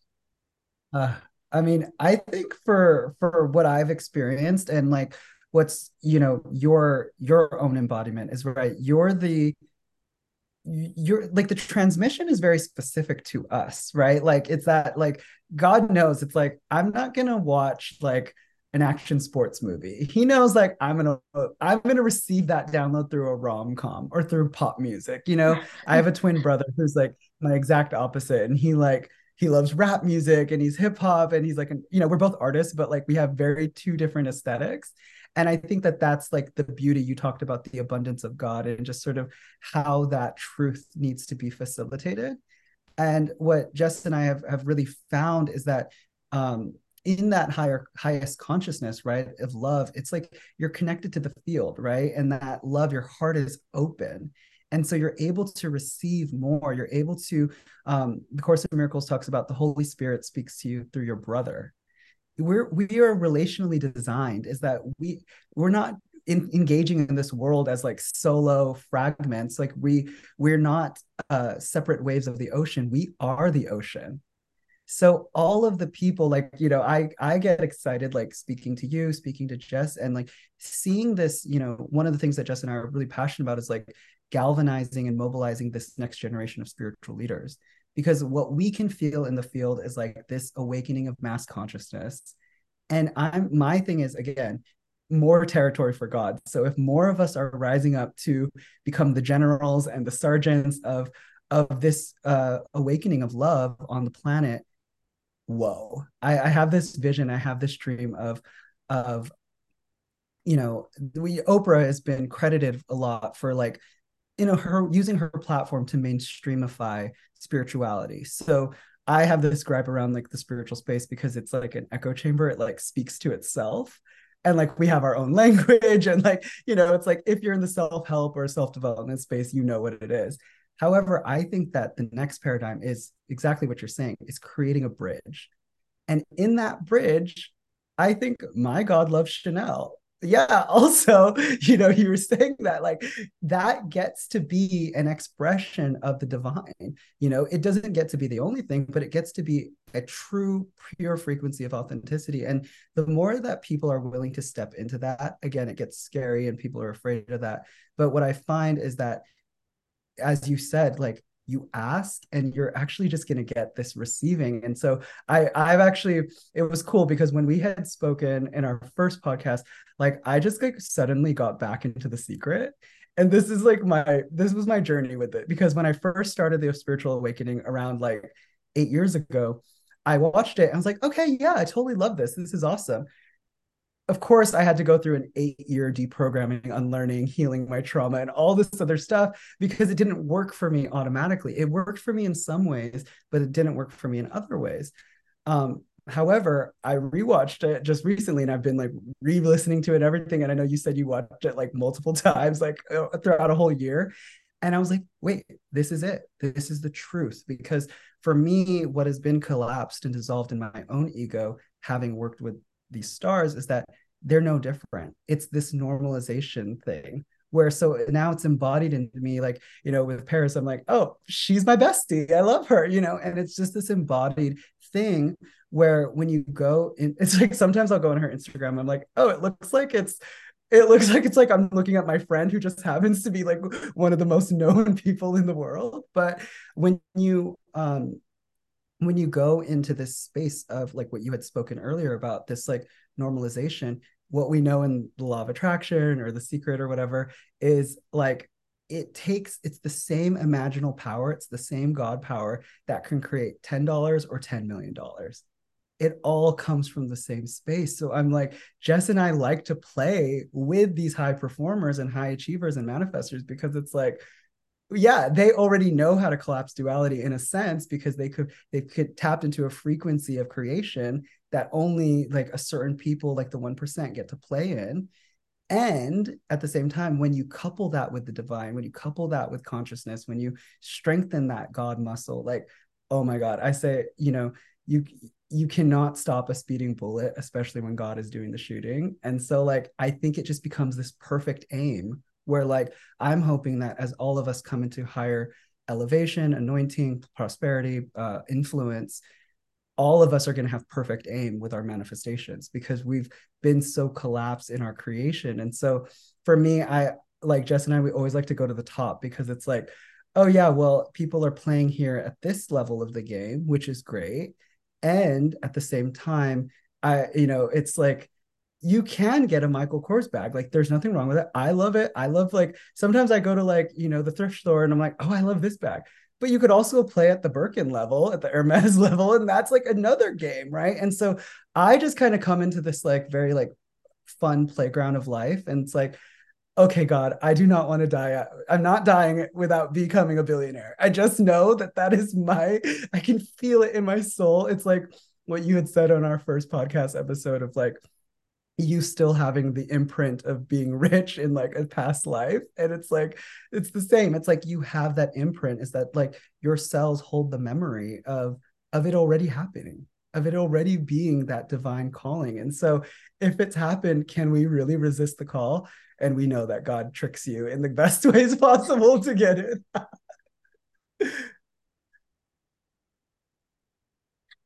Uh, I mean, I think for for what I've experienced and like what's you know your your own embodiment is right. You're the you're like the transmission is very specific to us right? Like it's that like god knows it's like i'm not gonna watch like an action sports movie. He knows like i'm gonna i'm gonna receive that download through a rom-com or through pop music you know? I have a twin brother who's like my exact opposite and he like he loves rap music and he's hip hop and he's like you know we're both artists but like we have very two different aesthetics and i think that that's like the beauty. You talked about the abundance of god and just sort of how that truth needs to be facilitated. And what jess and i have, have really found is that um, in that higher highest consciousness right of love it's like you're connected to the field right? And that love your heart is open. And so you're able to receive more. You're able to um, the course of miracles talks about the holy spirit speaks to you through your brother we're we are relationally designed is that we we're not in, engaging in this world as like solo fragments. Like we we're not uh separate waves of the ocean. We are the ocean. So all of the people like you know i i get excited like speaking to you speaking to jess and like seeing this you know one of the things that jess and i are really passionate about is like galvanizing and mobilizing this next generation of spiritual leaders because what we can feel in the field is like this awakening of mass consciousness. And i'm my thing is again more territory for god. So if more of us are rising up to become the generals and the sergeants of of this uh, awakening of love on the planet whoa. I, I have this vision i have this dream of of you know we oprah has been credited a lot for like you know her using her platform to mainstreamify spirituality so I have this gripe around like the spiritual space because it's like an echo chamber. It like speaks to itself. And like we have our own <laughs> language. And like, you know, it's like if you're in the self help or self development space, you know what it is. However, I think that the next paradigm is exactly what you're saying is creating a bridge. And in that bridge, I think my God loves Chanel yeah <laughs> also you know you were saying that like that gets to be an expression of the divine. You know it doesn't get to be the only thing but it gets to be a true pure frequency of authenticity. And the more that people are willing to step into that again it gets scary and people are afraid of that. But what i find is that as you said like you ask and you're actually just going to get this receiving. And so i i've actually it was cool because when we had spoken in our first podcast like i just like suddenly got back into the secret. And this is like my this was my journey with it because when i first started the spiritual awakening around like eight years ago i watched it and i was like okay yeah i totally love this. This is awesome of course, I had to go through an eight year deprogramming, unlearning, healing my trauma, and all this other stuff because it didn't work for me automatically. It worked for me in some ways, but it didn't work for me in other ways. Um, however, I rewatched it just recently and I've been like re listening to it and everything. And I know you said you watched it like multiple <laughs> times, like uh, throughout a whole year. And I was like, wait, this is it. This is the truth. Because for me, what has been collapsed and dissolved in my own ego, having worked with these stars is that they're no different. It's this normalization thing where so now it's embodied into me like you know with paris i'm like oh she's my bestie. I love her you know? And it's just this embodied thing where when you go in <laughs> it's like sometimes i'll go on her instagram i'm like oh it looks like it's it looks like it's like i'm looking at my friend who just happens to be like one of the most <laughs> known people in the world. But when you um when you go into this space of like what you had spoken earlier about this like normalization what we know in the law of attraction or the secret or whatever is like it takes it's the same imaginal power it's the same god power that can create $10 or $10 million it all comes from the same space. So i'm like jess and i like to play with these high performers and high achievers and manifestors because it's like yeah they already know how to collapse duality in a sense because they could they could tapped into a frequency of creation that only like a certain people like the 1% get to play in. And at the same time when you couple that with the divine when you couple that with consciousness when you strengthen that god muscle like oh my god i say you know you you cannot stop a speeding bullet especially when god is doing the shooting. And so like i think it just becomes this perfect aim where like i'm hoping that as all of us come into higher elevation anointing prosperity uh, influence all of us are going to have perfect aim with our manifestations because we've been so collapsed in our creation. And so for me i like jess and i we always like to go to the top because it's like oh yeah well people are playing here at this level of the game which is great. And at the same time i you know it's like you can get a Michael Kors bag. Like there's nothing wrong with it. I love it. I love like sometimes I go to like, you know, the thrift store and I'm like, oh, I love this bag. But you could also play at the Birkin level, at the Hermes <laughs> level, and that's like another game, right? And so I just kind of come into this like very like fun playground of life. And it's like, okay, God, I do not want to die. I'm not dying without becoming a billionaire. I just know that that is my, I can feel it in my soul. It's like what you had said on our first podcast episode of like, you still having the imprint of being rich in like a past life. And it's like it's the same. It's like you have that imprint is that like your cells hold the memory of of it already happening of it already being that divine calling. And so if it's happened can we really resist the call? And we know that god tricks you in the <laughs> best ways possible to get it <laughs>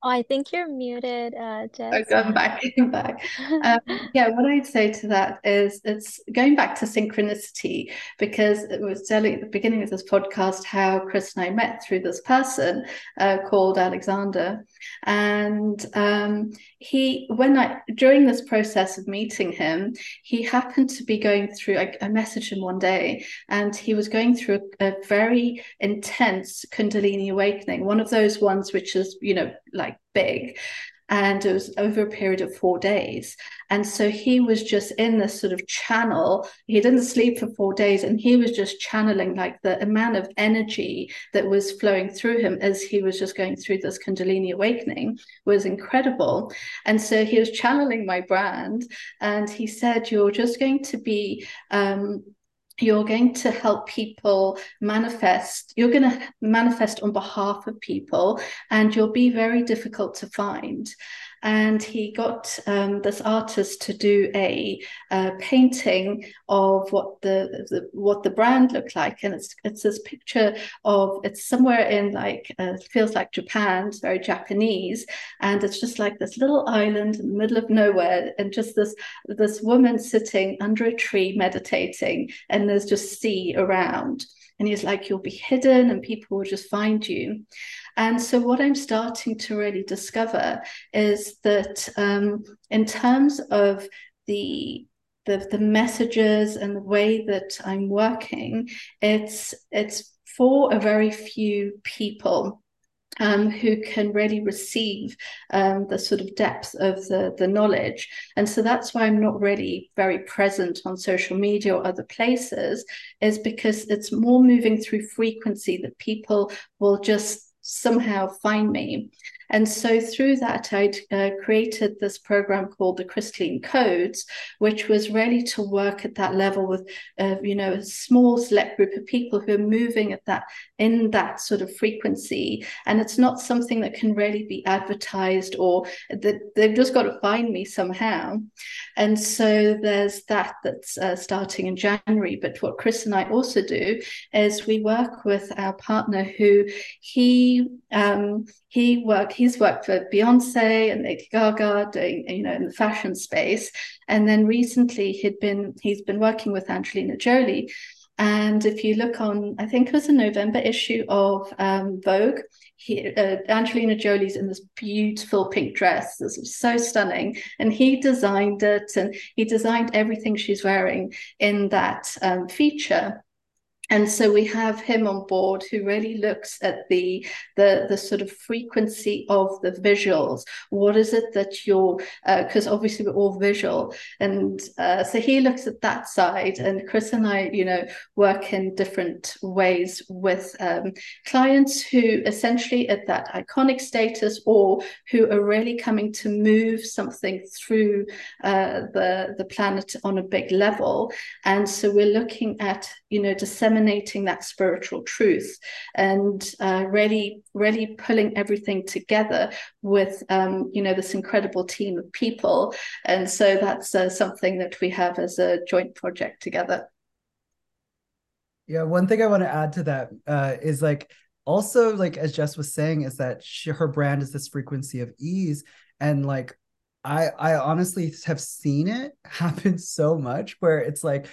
Oh, I think you're muted, uh, Jess. Oh, going back, going back. Um, <laughs> yeah, what I'd say to that is it's going back to synchronicity because it was telling at the beginning of this podcast how Chris and I met through this person uh, called Alexander, and um, he when I during this process of meeting him, he happened to be going through. I, I messaged him one day, and he was going through a, a very intense Kundalini awakening, one of those ones which is you know like big and it was over a period of four days. And so he was just in this sort of channel. He didn't sleep for four days, and he was just channeling like the amount of energy that was flowing through him as he was just going through this Kundalini awakening was incredible. And so he was channeling my brand, and he said, You're just going to be um, you're going to help people manifest you're going to manifest on behalf of people and you'll be very difficult to find and he got um, this artist to do a, a painting of what the, the, what the brand looked like, and it's it's this picture of it's somewhere in like uh, feels like Japan, it's very Japanese, and it's just like this little island in the middle of nowhere, and just this this woman sitting under a tree meditating, and there's just sea around. And he's like, you'll be hidden and people will just find you. And so, what I'm starting to really discover is that um, in terms of the the, the messages and the way that I'm working, it's it's for a very few people um, who can really receive um, the sort of depth of the, the knowledge. And so that's why I'm not really very present on social media or other places, is because it's more moving through frequency that people will just somehow find me. And so through that, I'd uh, created this program called the Crystalline Codes, which was really to work at that level with, uh, you know, a small select group of people who are moving at that in that sort of frequency. And it's not something that can really be advertised or that they've just got to find me somehow. And so there's that that's uh, starting in January. But what Chris and I also do is we work with our partner who he um, he worked he's worked for Beyonce and Lady Gaga doing you know in the fashion space. And then recently he'd been he's been working with Angelina Jolie. And if you look on I think it was a November issue of um, Vogue he, uh, Angelina Jolie's in this beautiful pink dress this was so stunning. And he designed it and he designed everything she's wearing in that um, feature and so we have him on board who really looks at the the the sort of frequency of the visuals. What is it that you're because uh, obviously we're all visual. And uh, so he looks at that side and chris and i you know work in different ways with um, clients who essentially at that iconic status or who are really coming to move something through uh, the the planet on a big level. And so we're looking at you know disseminating that spiritual truth and uh, really really pulling everything together with um, you know this incredible team of people. And so that's uh, something that we have as a joint project together. Yeah one thing i want to add to that uh, is like also like as jess was saying is that she, her brand is this frequency of ease. And like i i honestly have seen it <laughs> happen so much where it's like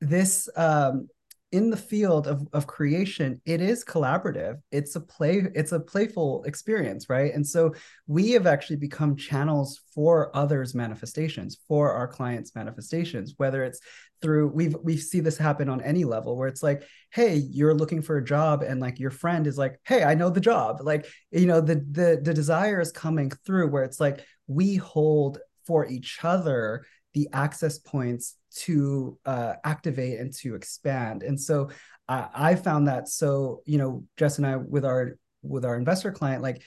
this um in the field of, of creation it is collaborative. It's a play it's a playful experience right? And so we have actually become channels for others manifestations for our clients manifestations whether it's through we've we see this happen on any level where it's like hey you're looking for a job and like your friend is like hey i know the job. Like you know the the the desire is coming through where it's like we hold for each other the access points to uh, activate and to expand. And so I, I found that so you know Jess and I with our with our investor client like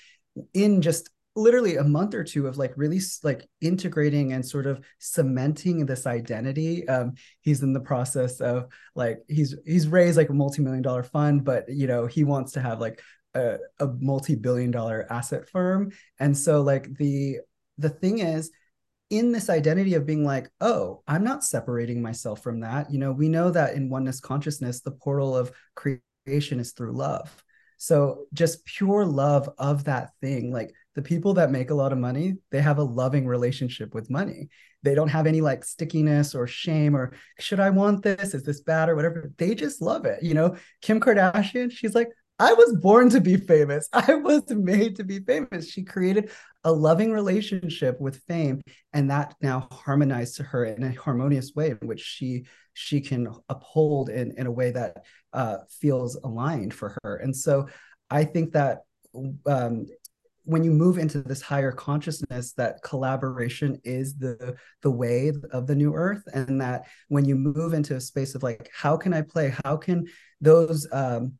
in just literally a month or two of like really like integrating and sort of cementing this identity um he's in the process of like he's he's raised like a multi-million dollar fund but you know he wants to have like a, a multi-billion dollar asset firm and so like the the thing is in this identity of being like, oh, I'm not separating myself from that. You know, we know that in oneness consciousness, the portal of creation is through love. So just pure love of that thing. Like the people that make a lot of money, they have a loving relationship with money. They don't have any like stickiness or shame or should I want this? Is this bad or whatever? They just love it. You know, Kim Kardashian, she's like, I was born to be famous. <laughs> I was made to be famous. She created a loving relationship with fame, and that now harmonized to her in a harmonious way in which she she can uphold in, in a way that uh, feels aligned for her. And so I think that um, when you move into this higher consciousness that collaboration is the the way of the new earth and that when you move into a space of like how can i play how can those um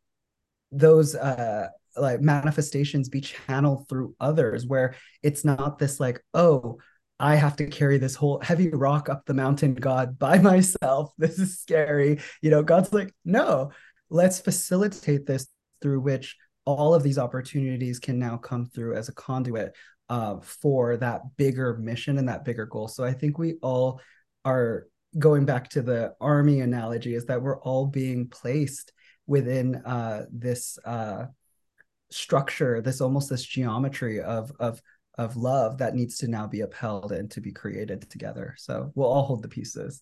those uh like manifestations be channeled through others where it's not this like oh I have to carry this whole heavy rock up the mountain, God, by <laughs> myself. This is scary. You know, God's like, no, let's facilitate this through which all of these opportunities can now come through as a conduit uh, for that bigger mission and that bigger goal. So I think we all are going back to the army analogy is that we're all being placed within uh, this uh, structure, this almost this geometry of of of love that needs to now be upheld and to be created together. So we'll all hold the pieces.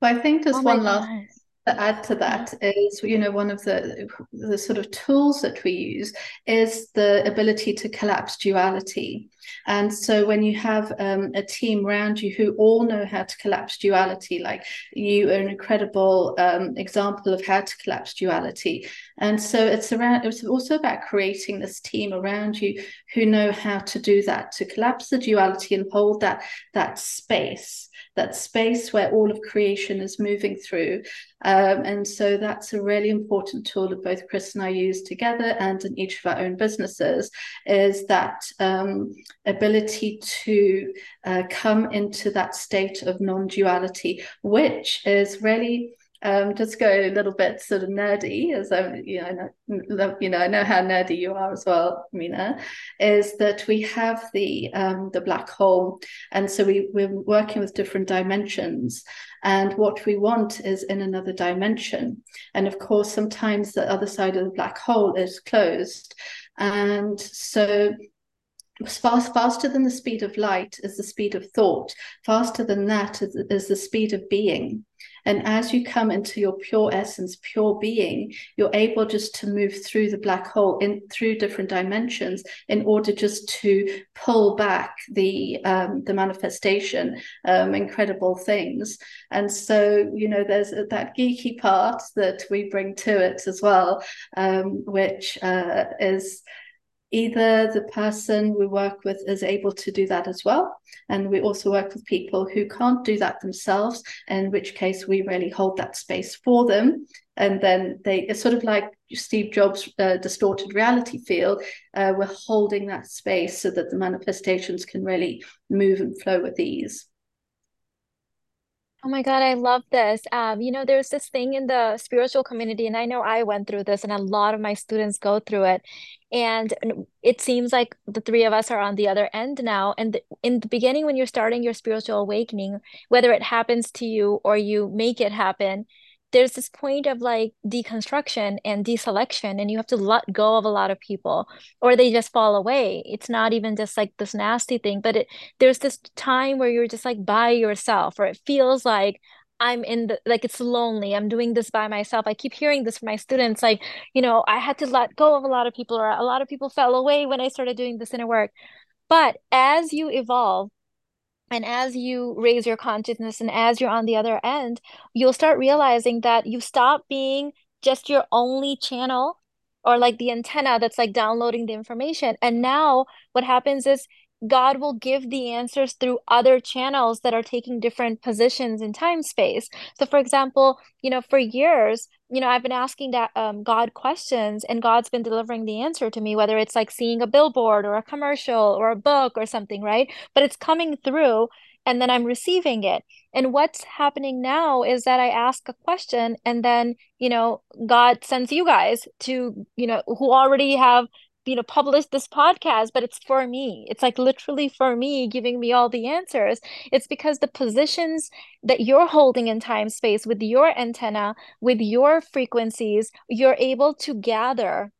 Well, I think there's oh one last to add to that is you know one of the the sort of tools that we use is the ability to collapse duality and so when you have um, a team around you who all know how to collapse duality like you are an incredible um, example of how to collapse duality and so it's around it's also about creating this team around you who know how to do that to collapse the duality and hold that that space that space where all of creation is moving through. Um, and so that's a really important tool that both Chris and I use together and in each of our own businesses is that um, ability to uh, come into that state of non-duality, which is really um, just go a little bit sort of nerdy, as I, you know, know, you know, I know how nerdy you are as well, Mina. Is that we have the um, the black hole, and so we we're working with different dimensions, and what we want is in another dimension, and of course, sometimes the other side of the black hole is closed, and so fast, faster than the speed of light is the speed of thought faster than that is, is the speed of being and as you come into your pure essence, pure being, you're able just to move through the black hole in through different dimensions in order just to pull back the um, the manifestation, um, incredible things. And so, you know, there's that geeky part that we bring to it as well, um, which uh, is either the person we work with is able to do that as well. And we also work with people who can't do that themselves, in which case we really hold that space for them. And then they, it's sort of like Steve Jobs' uh, distorted reality field. Uh, we're holding that space so that the manifestations can really move and flow with ease. Oh my God, I love this. Um, you know, there's this thing in the spiritual community, and I know I went through this, and a lot of my students go through it. And it seems like the three of us are on the other end now. And in the beginning, when you're starting your spiritual awakening, whether it happens to you or you make it happen, there's this point of like deconstruction and deselection and you have to let go of a lot of people or they just fall away it's not even just like this nasty thing but it there's this time where you're just like by yourself or it feels like I'm in the like it's lonely. I'm doing this by myself. I keep hearing this from my students like, you know, I had to let go of a lot of people or a lot of people fell away when I started doing this inner work. But as you evolve, and as you raise your consciousness and as you're on the other end, you'll start realizing that you stop being just your only channel or like the antenna that's like downloading the information. And now what happens is God will give the answers through other channels that are taking different positions in time space. So, for example, you know, for years, you know, I've been asking that um, God questions, and God's been delivering the answer to me, whether it's like seeing a billboard or a commercial or a book or something, right? But it's coming through, and then I'm receiving it. And what's happening now is that I ask a question, and then you know, God sends you guys to you know who already have you know publish this podcast but it's for me it's like literally for me giving me all the answers it's because the positions that you're holding in time space with your antenna with your frequencies you're able to gather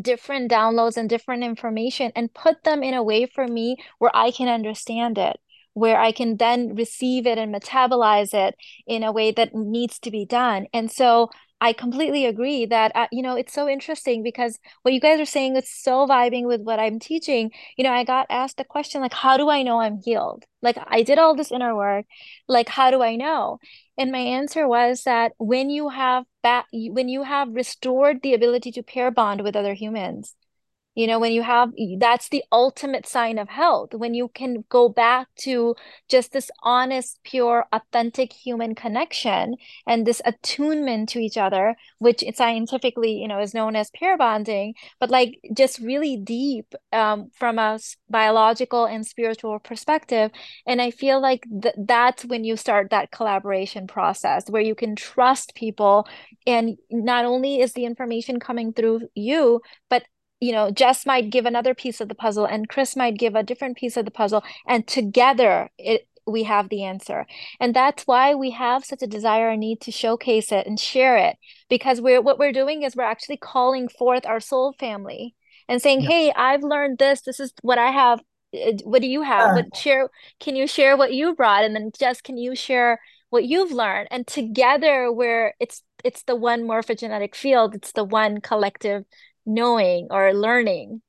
different downloads and different information and put them in a way for me where I can understand it where I can then receive it and metabolize it in a way that needs to be done. And so I completely agree that uh, you know it's so interesting because what you guys are saying is so vibing with what I'm teaching. You know, I got asked a question like, "How do I know I'm healed?" Like I did all this inner work, like how do I know? And my answer was that when you have that, when you have restored the ability to pair bond with other humans, you know when you have that's the ultimate sign of health when you can go back to just this honest pure authentic human connection and this attunement to each other which scientifically you know is known as pair bonding but like just really deep um, from a biological and spiritual perspective. And i feel like th- that's when you start that collaboration process where you can trust people. And not only is the information coming through you but you know, Jess might give another piece of the puzzle and Chris might give a different piece of the puzzle. And together it we have the answer. And that's why we have such a desire and need to showcase it and share it. Because we're what we're doing is we're actually calling forth our soul family and saying, yeah. Hey, I've learned this. This is what I have. Uh, what do you have? Yeah. What share can you share what you brought? And then Jess, can you share what you've learned? And together where it's it's the one morphogenetic field, it's the one collective knowing or learning.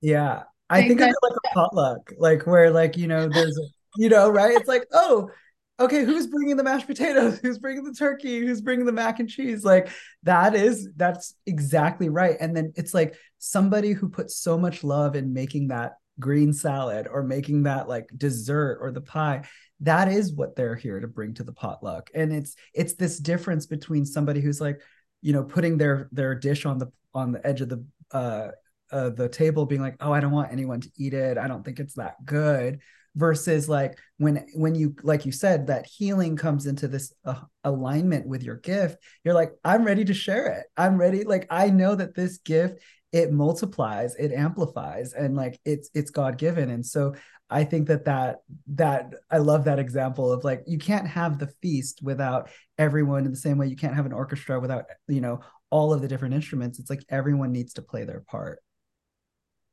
Yeah. I think of it like a potluck, like where like, you know, there's, you know, right? It's like, oh, okay, who's bringing the mashed potatoes? <laughs> Who's bringing the turkey? Who's bringing the mac and cheese? Like that is, that's exactly right. And then it's like somebody who puts so much love in making that green salad or making that like dessert or the pie that is what they're here to bring to the potluck and it's it's this difference between somebody who's like you know putting their their dish on the on the edge of the uh, uh, the table being like oh i don't want anyone to eat it. I don't think it's that good. Versus like when when you like you said that healing comes into this uh, alignment with your gift you're like i'm ready to share it. I'm ready like i know that this gift it multiplies it amplifies and like it's it's god given and so i think that that that i love that example of like you can't have the feast without everyone in the same way. You can't have an orchestra without you know all of the different instruments it's like everyone needs to play their part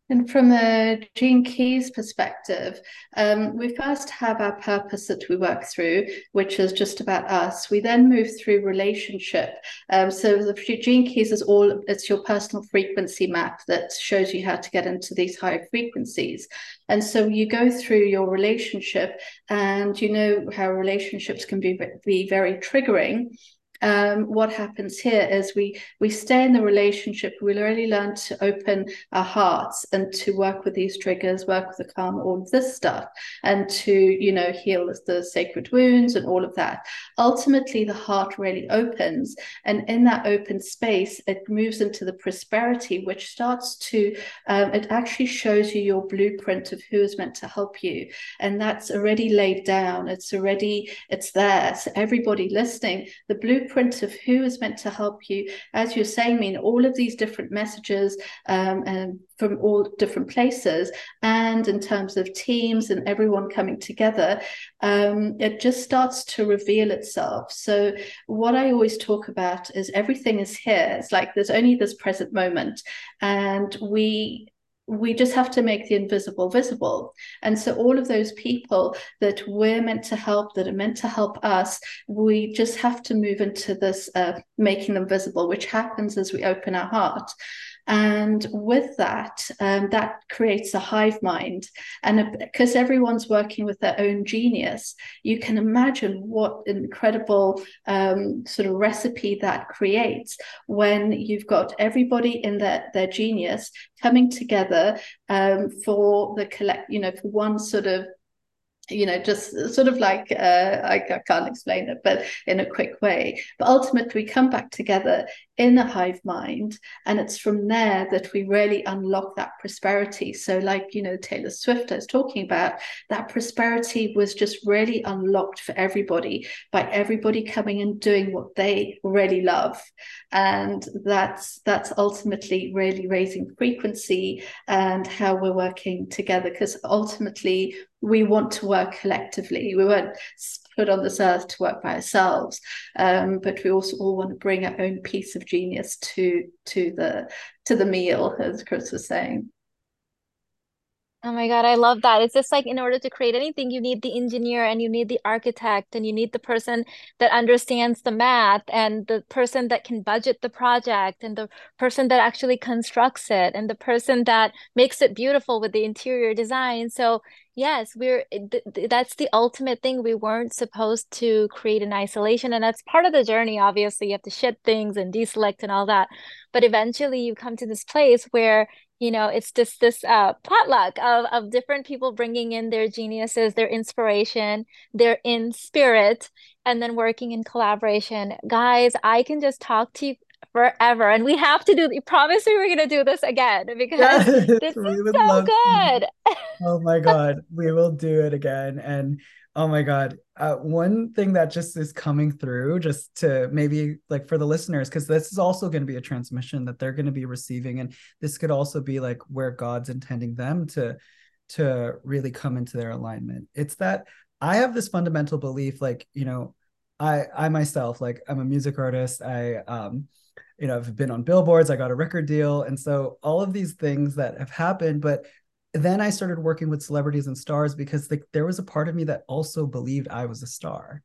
and from a Gene Keys perspective, um, we first have our purpose that we work through, which is just about us. We then move through relationship. Um, so the Gene Keys is all it's your personal frequency map that shows you how to get into these higher frequencies. And so you go through your relationship, and you know how relationships can be be very triggering um, what happens here is we we stay in the relationship. We really learn to open our hearts and to work with these triggers, work with the karma, all of this stuff, and to you know heal the sacred wounds and all of that. Ultimately, the heart really opens, and in that open space, it moves into the prosperity, which starts to um, it actually shows you your blueprint of who is meant to help you, and that's already laid down. It's already it's there. So everybody listening, the blueprint blueprint of who is meant to help you. As you're saying, Mina, all of these different messages um, and from all different places, and in terms of teams and everyone coming together, um, it just starts to reveal itself. So, what I always talk about is everything is here. It's like there's only this present moment, and we we just have to make the invisible visible. And so, all of those people that we're meant to help, that are meant to help us, we just have to move into this uh, making them visible, which happens as we open our heart. And with that, um, that creates a hive mind. And because everyone's working with their own genius, you can imagine what incredible um, sort of recipe that creates when you've got everybody in their, their genius coming together um, for the collect, you know, for one sort of you know, just sort of like uh, I, I, can't explain it, but in a quick way. But ultimately, we come back together in a hive mind, and it's from there that we really unlock that prosperity. So, like you know, Taylor Swift I was talking about, that prosperity was just really unlocked for everybody by everybody coming and doing what they really love, and that's that's ultimately really raising frequency and how we're working together. Because ultimately, we want to work collectively. We weren't put on this earth to work by ourselves, um, but we also all want to bring our own piece of genius to to the to the meal, as Chris was saying. Oh my God, I love that. It's just like in order to create anything, you need the engineer and you need the architect and you need the person that understands the math and the person that can budget the project and the person that actually constructs it and the person that makes it beautiful with the interior design. So Yes, we're th th that's the ultimate thing. We weren't supposed to create in isolation, and that's part of the journey. Obviously, you have to shed things and deselect and all that. But eventually, you come to this place where you know it's just this uh, potluck of, of different people bringing in their geniuses their inspiration their in spirit and then working in collaboration. Guys i can just talk to you forever and we have to do we promise we were going to do this again because yes, <laughs> this is so good. Oh my <laughs> god we will do it again and oh my god. Uh, one thing that just is coming through just to maybe like for the listeners because this is also going to be a transmission that they're going to be receiving and this could also be like where god's intending them to to really come into their alignment. It's that i have this fundamental belief like you know i i myself like i'm a music artist. I um you know i've been on billboards. I got a record deal. And so all of these things that have happened but then I started working with celebrities and stars because there was a part of me that also believed I was a star.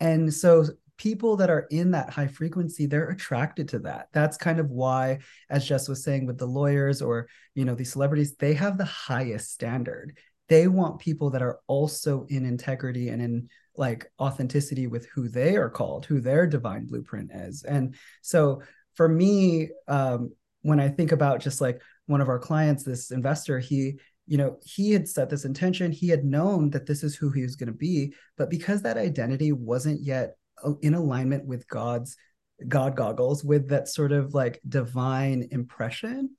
And so people that are in that high frequency they're attracted to that. That's kind of why as jess was saying with the lawyers or you know these celebrities they have the highest standard. They want people that are also in integrity and in like authenticity with who they are called who their divine blueprint is. And so for me um when i think about just like one of our clients, this investor, he you know he had set this intention. He had known that this is who he was going to be but because that identity wasn't yet uh, in alignment with god's god goggles with that sort of like divine impression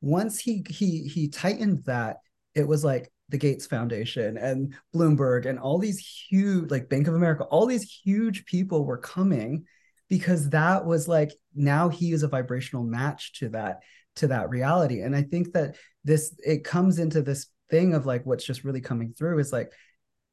once he he he tightened that it was like the gates foundation and bloomberg and all these huge like bank of america all these huge people were coming because that was like now he is a vibrational match to that to that reality. And i think that this it comes into this thing of like what's just really coming through is like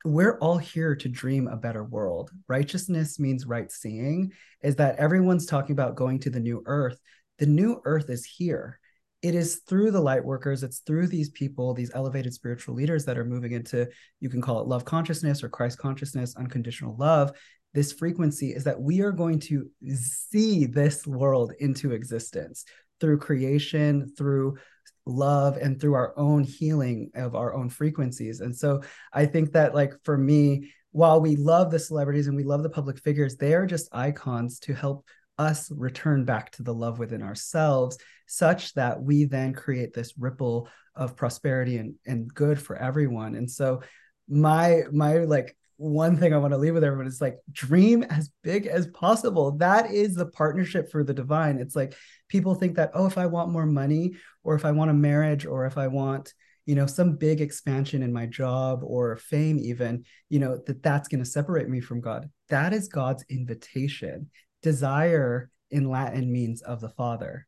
we're all here to dream a better world. Righteousness means right seeing is that everyone's talking about going to the new earth. The new earth is here. It is through the light workers. It's through these people these elevated spiritual leaders that are moving into you can call it love consciousness or christ consciousness unconditional love. This frequency is that we are going to see this world into existence through creation, through love, and through our own healing of our own frequencies. And so I think that, like, for me, while we love the celebrities and we love the public figures, they are just icons to help us return back to the love within ourselves such that we then create this ripple of prosperity and, and good for everyone and so my my like one thing I want to leave with everyone is like dream as big as possible. That is the partnership for the divine. It's like people think that, oh, if I want more money or if I want a marriage or if I want, you know, some big expansion in my job or fame, even, you know, that that's going to separate me from God. That is God's invitation. Desire in Latin means of the Father.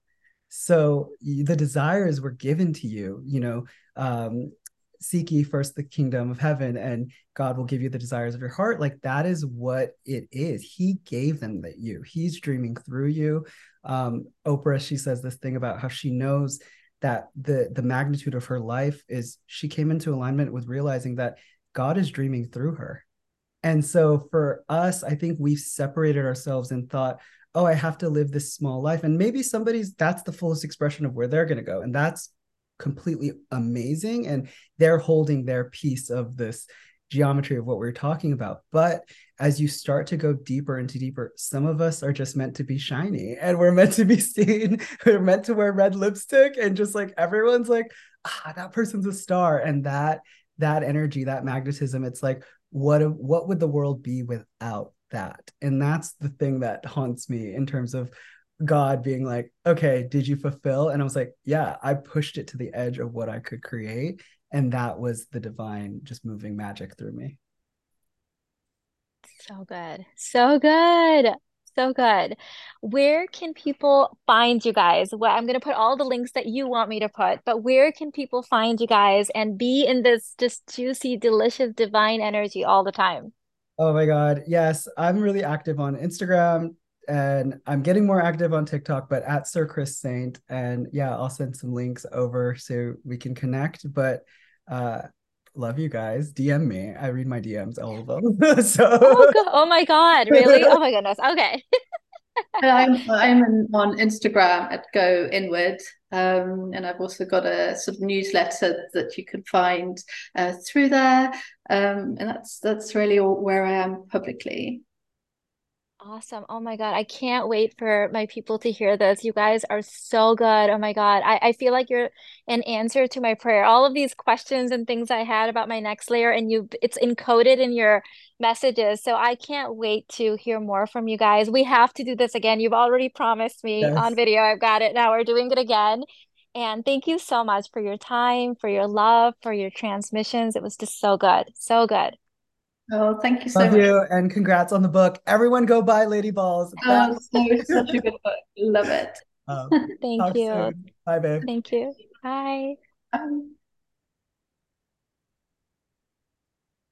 So the desires were given to you, you know, um, seek ye first the kingdom of heaven and God will give you the desires of your heart. Like that is what it is. He gave them that you. He's dreaming through you. Um, Oprah, she says this thing about how she knows that the the magnitude of her life is she came into alignment with realizing that God is dreaming through her. And so for us, I think we've separated ourselves and thought, oh, I have to live this small life. And maybe somebody's that's the fullest expression of where they're going to go. And that's completely amazing and they're holding their piece of this geometry of what we're talking about. But as you start to go deeper into deeper some of us are just meant to be shiny and we're meant to be <laughs> seen. We're meant to wear red lipstick and just like everyone's like ah that person's a star. And that that energy that magnetism it's like what what would the world be without that? And that's the thing that haunts me in terms of God being like, okay, did you fulfill? And I was like, yeah, I pushed it to the edge of what I could create. And that was the divine just moving magic through me. So good. So good. So good. Where can people find you guys? Well, I'm going to put all the links that you want me to put, but where can people find you guys and be in this just juicy, delicious, divine energy all the time? Oh my God. Yes. I'm really active on Instagram, and I'm getting more active on TikTok, but at Sir Chris Saint. And yeah, I'll send some links over so we can connect. But uh love you guys. DM me. I read my DMs, all of them. <laughs> so oh, oh my god, really? Oh my goodness. Okay. <laughs> I'm I'm on Instagram at Go Inward, um, and I've also got a sort of newsletter that you can find uh, through there, um, and that's that's really all where I am publicly. Awesome. Oh my God. I can't wait for my people to hear this. You guys are so good. Oh my God. I, I feel like you're an answer to my prayer. All of these questions and things I had about my next layer, and you it's encoded in your messages. So I can't wait to hear more from you guys. We have to do this again. You've already promised me Yes. on video. I've got it. Now we're doing it again. And thank you so much for your time, for your love, for your transmissions. It was just so good. So good. Oh, thank you so Love much. you and congrats on the book. Everyone go buy Lady Balls. Oh, so such a good book. Love it. Um, <laughs> Thank you. soon. Bye, babe. Thank you. Bye. Um,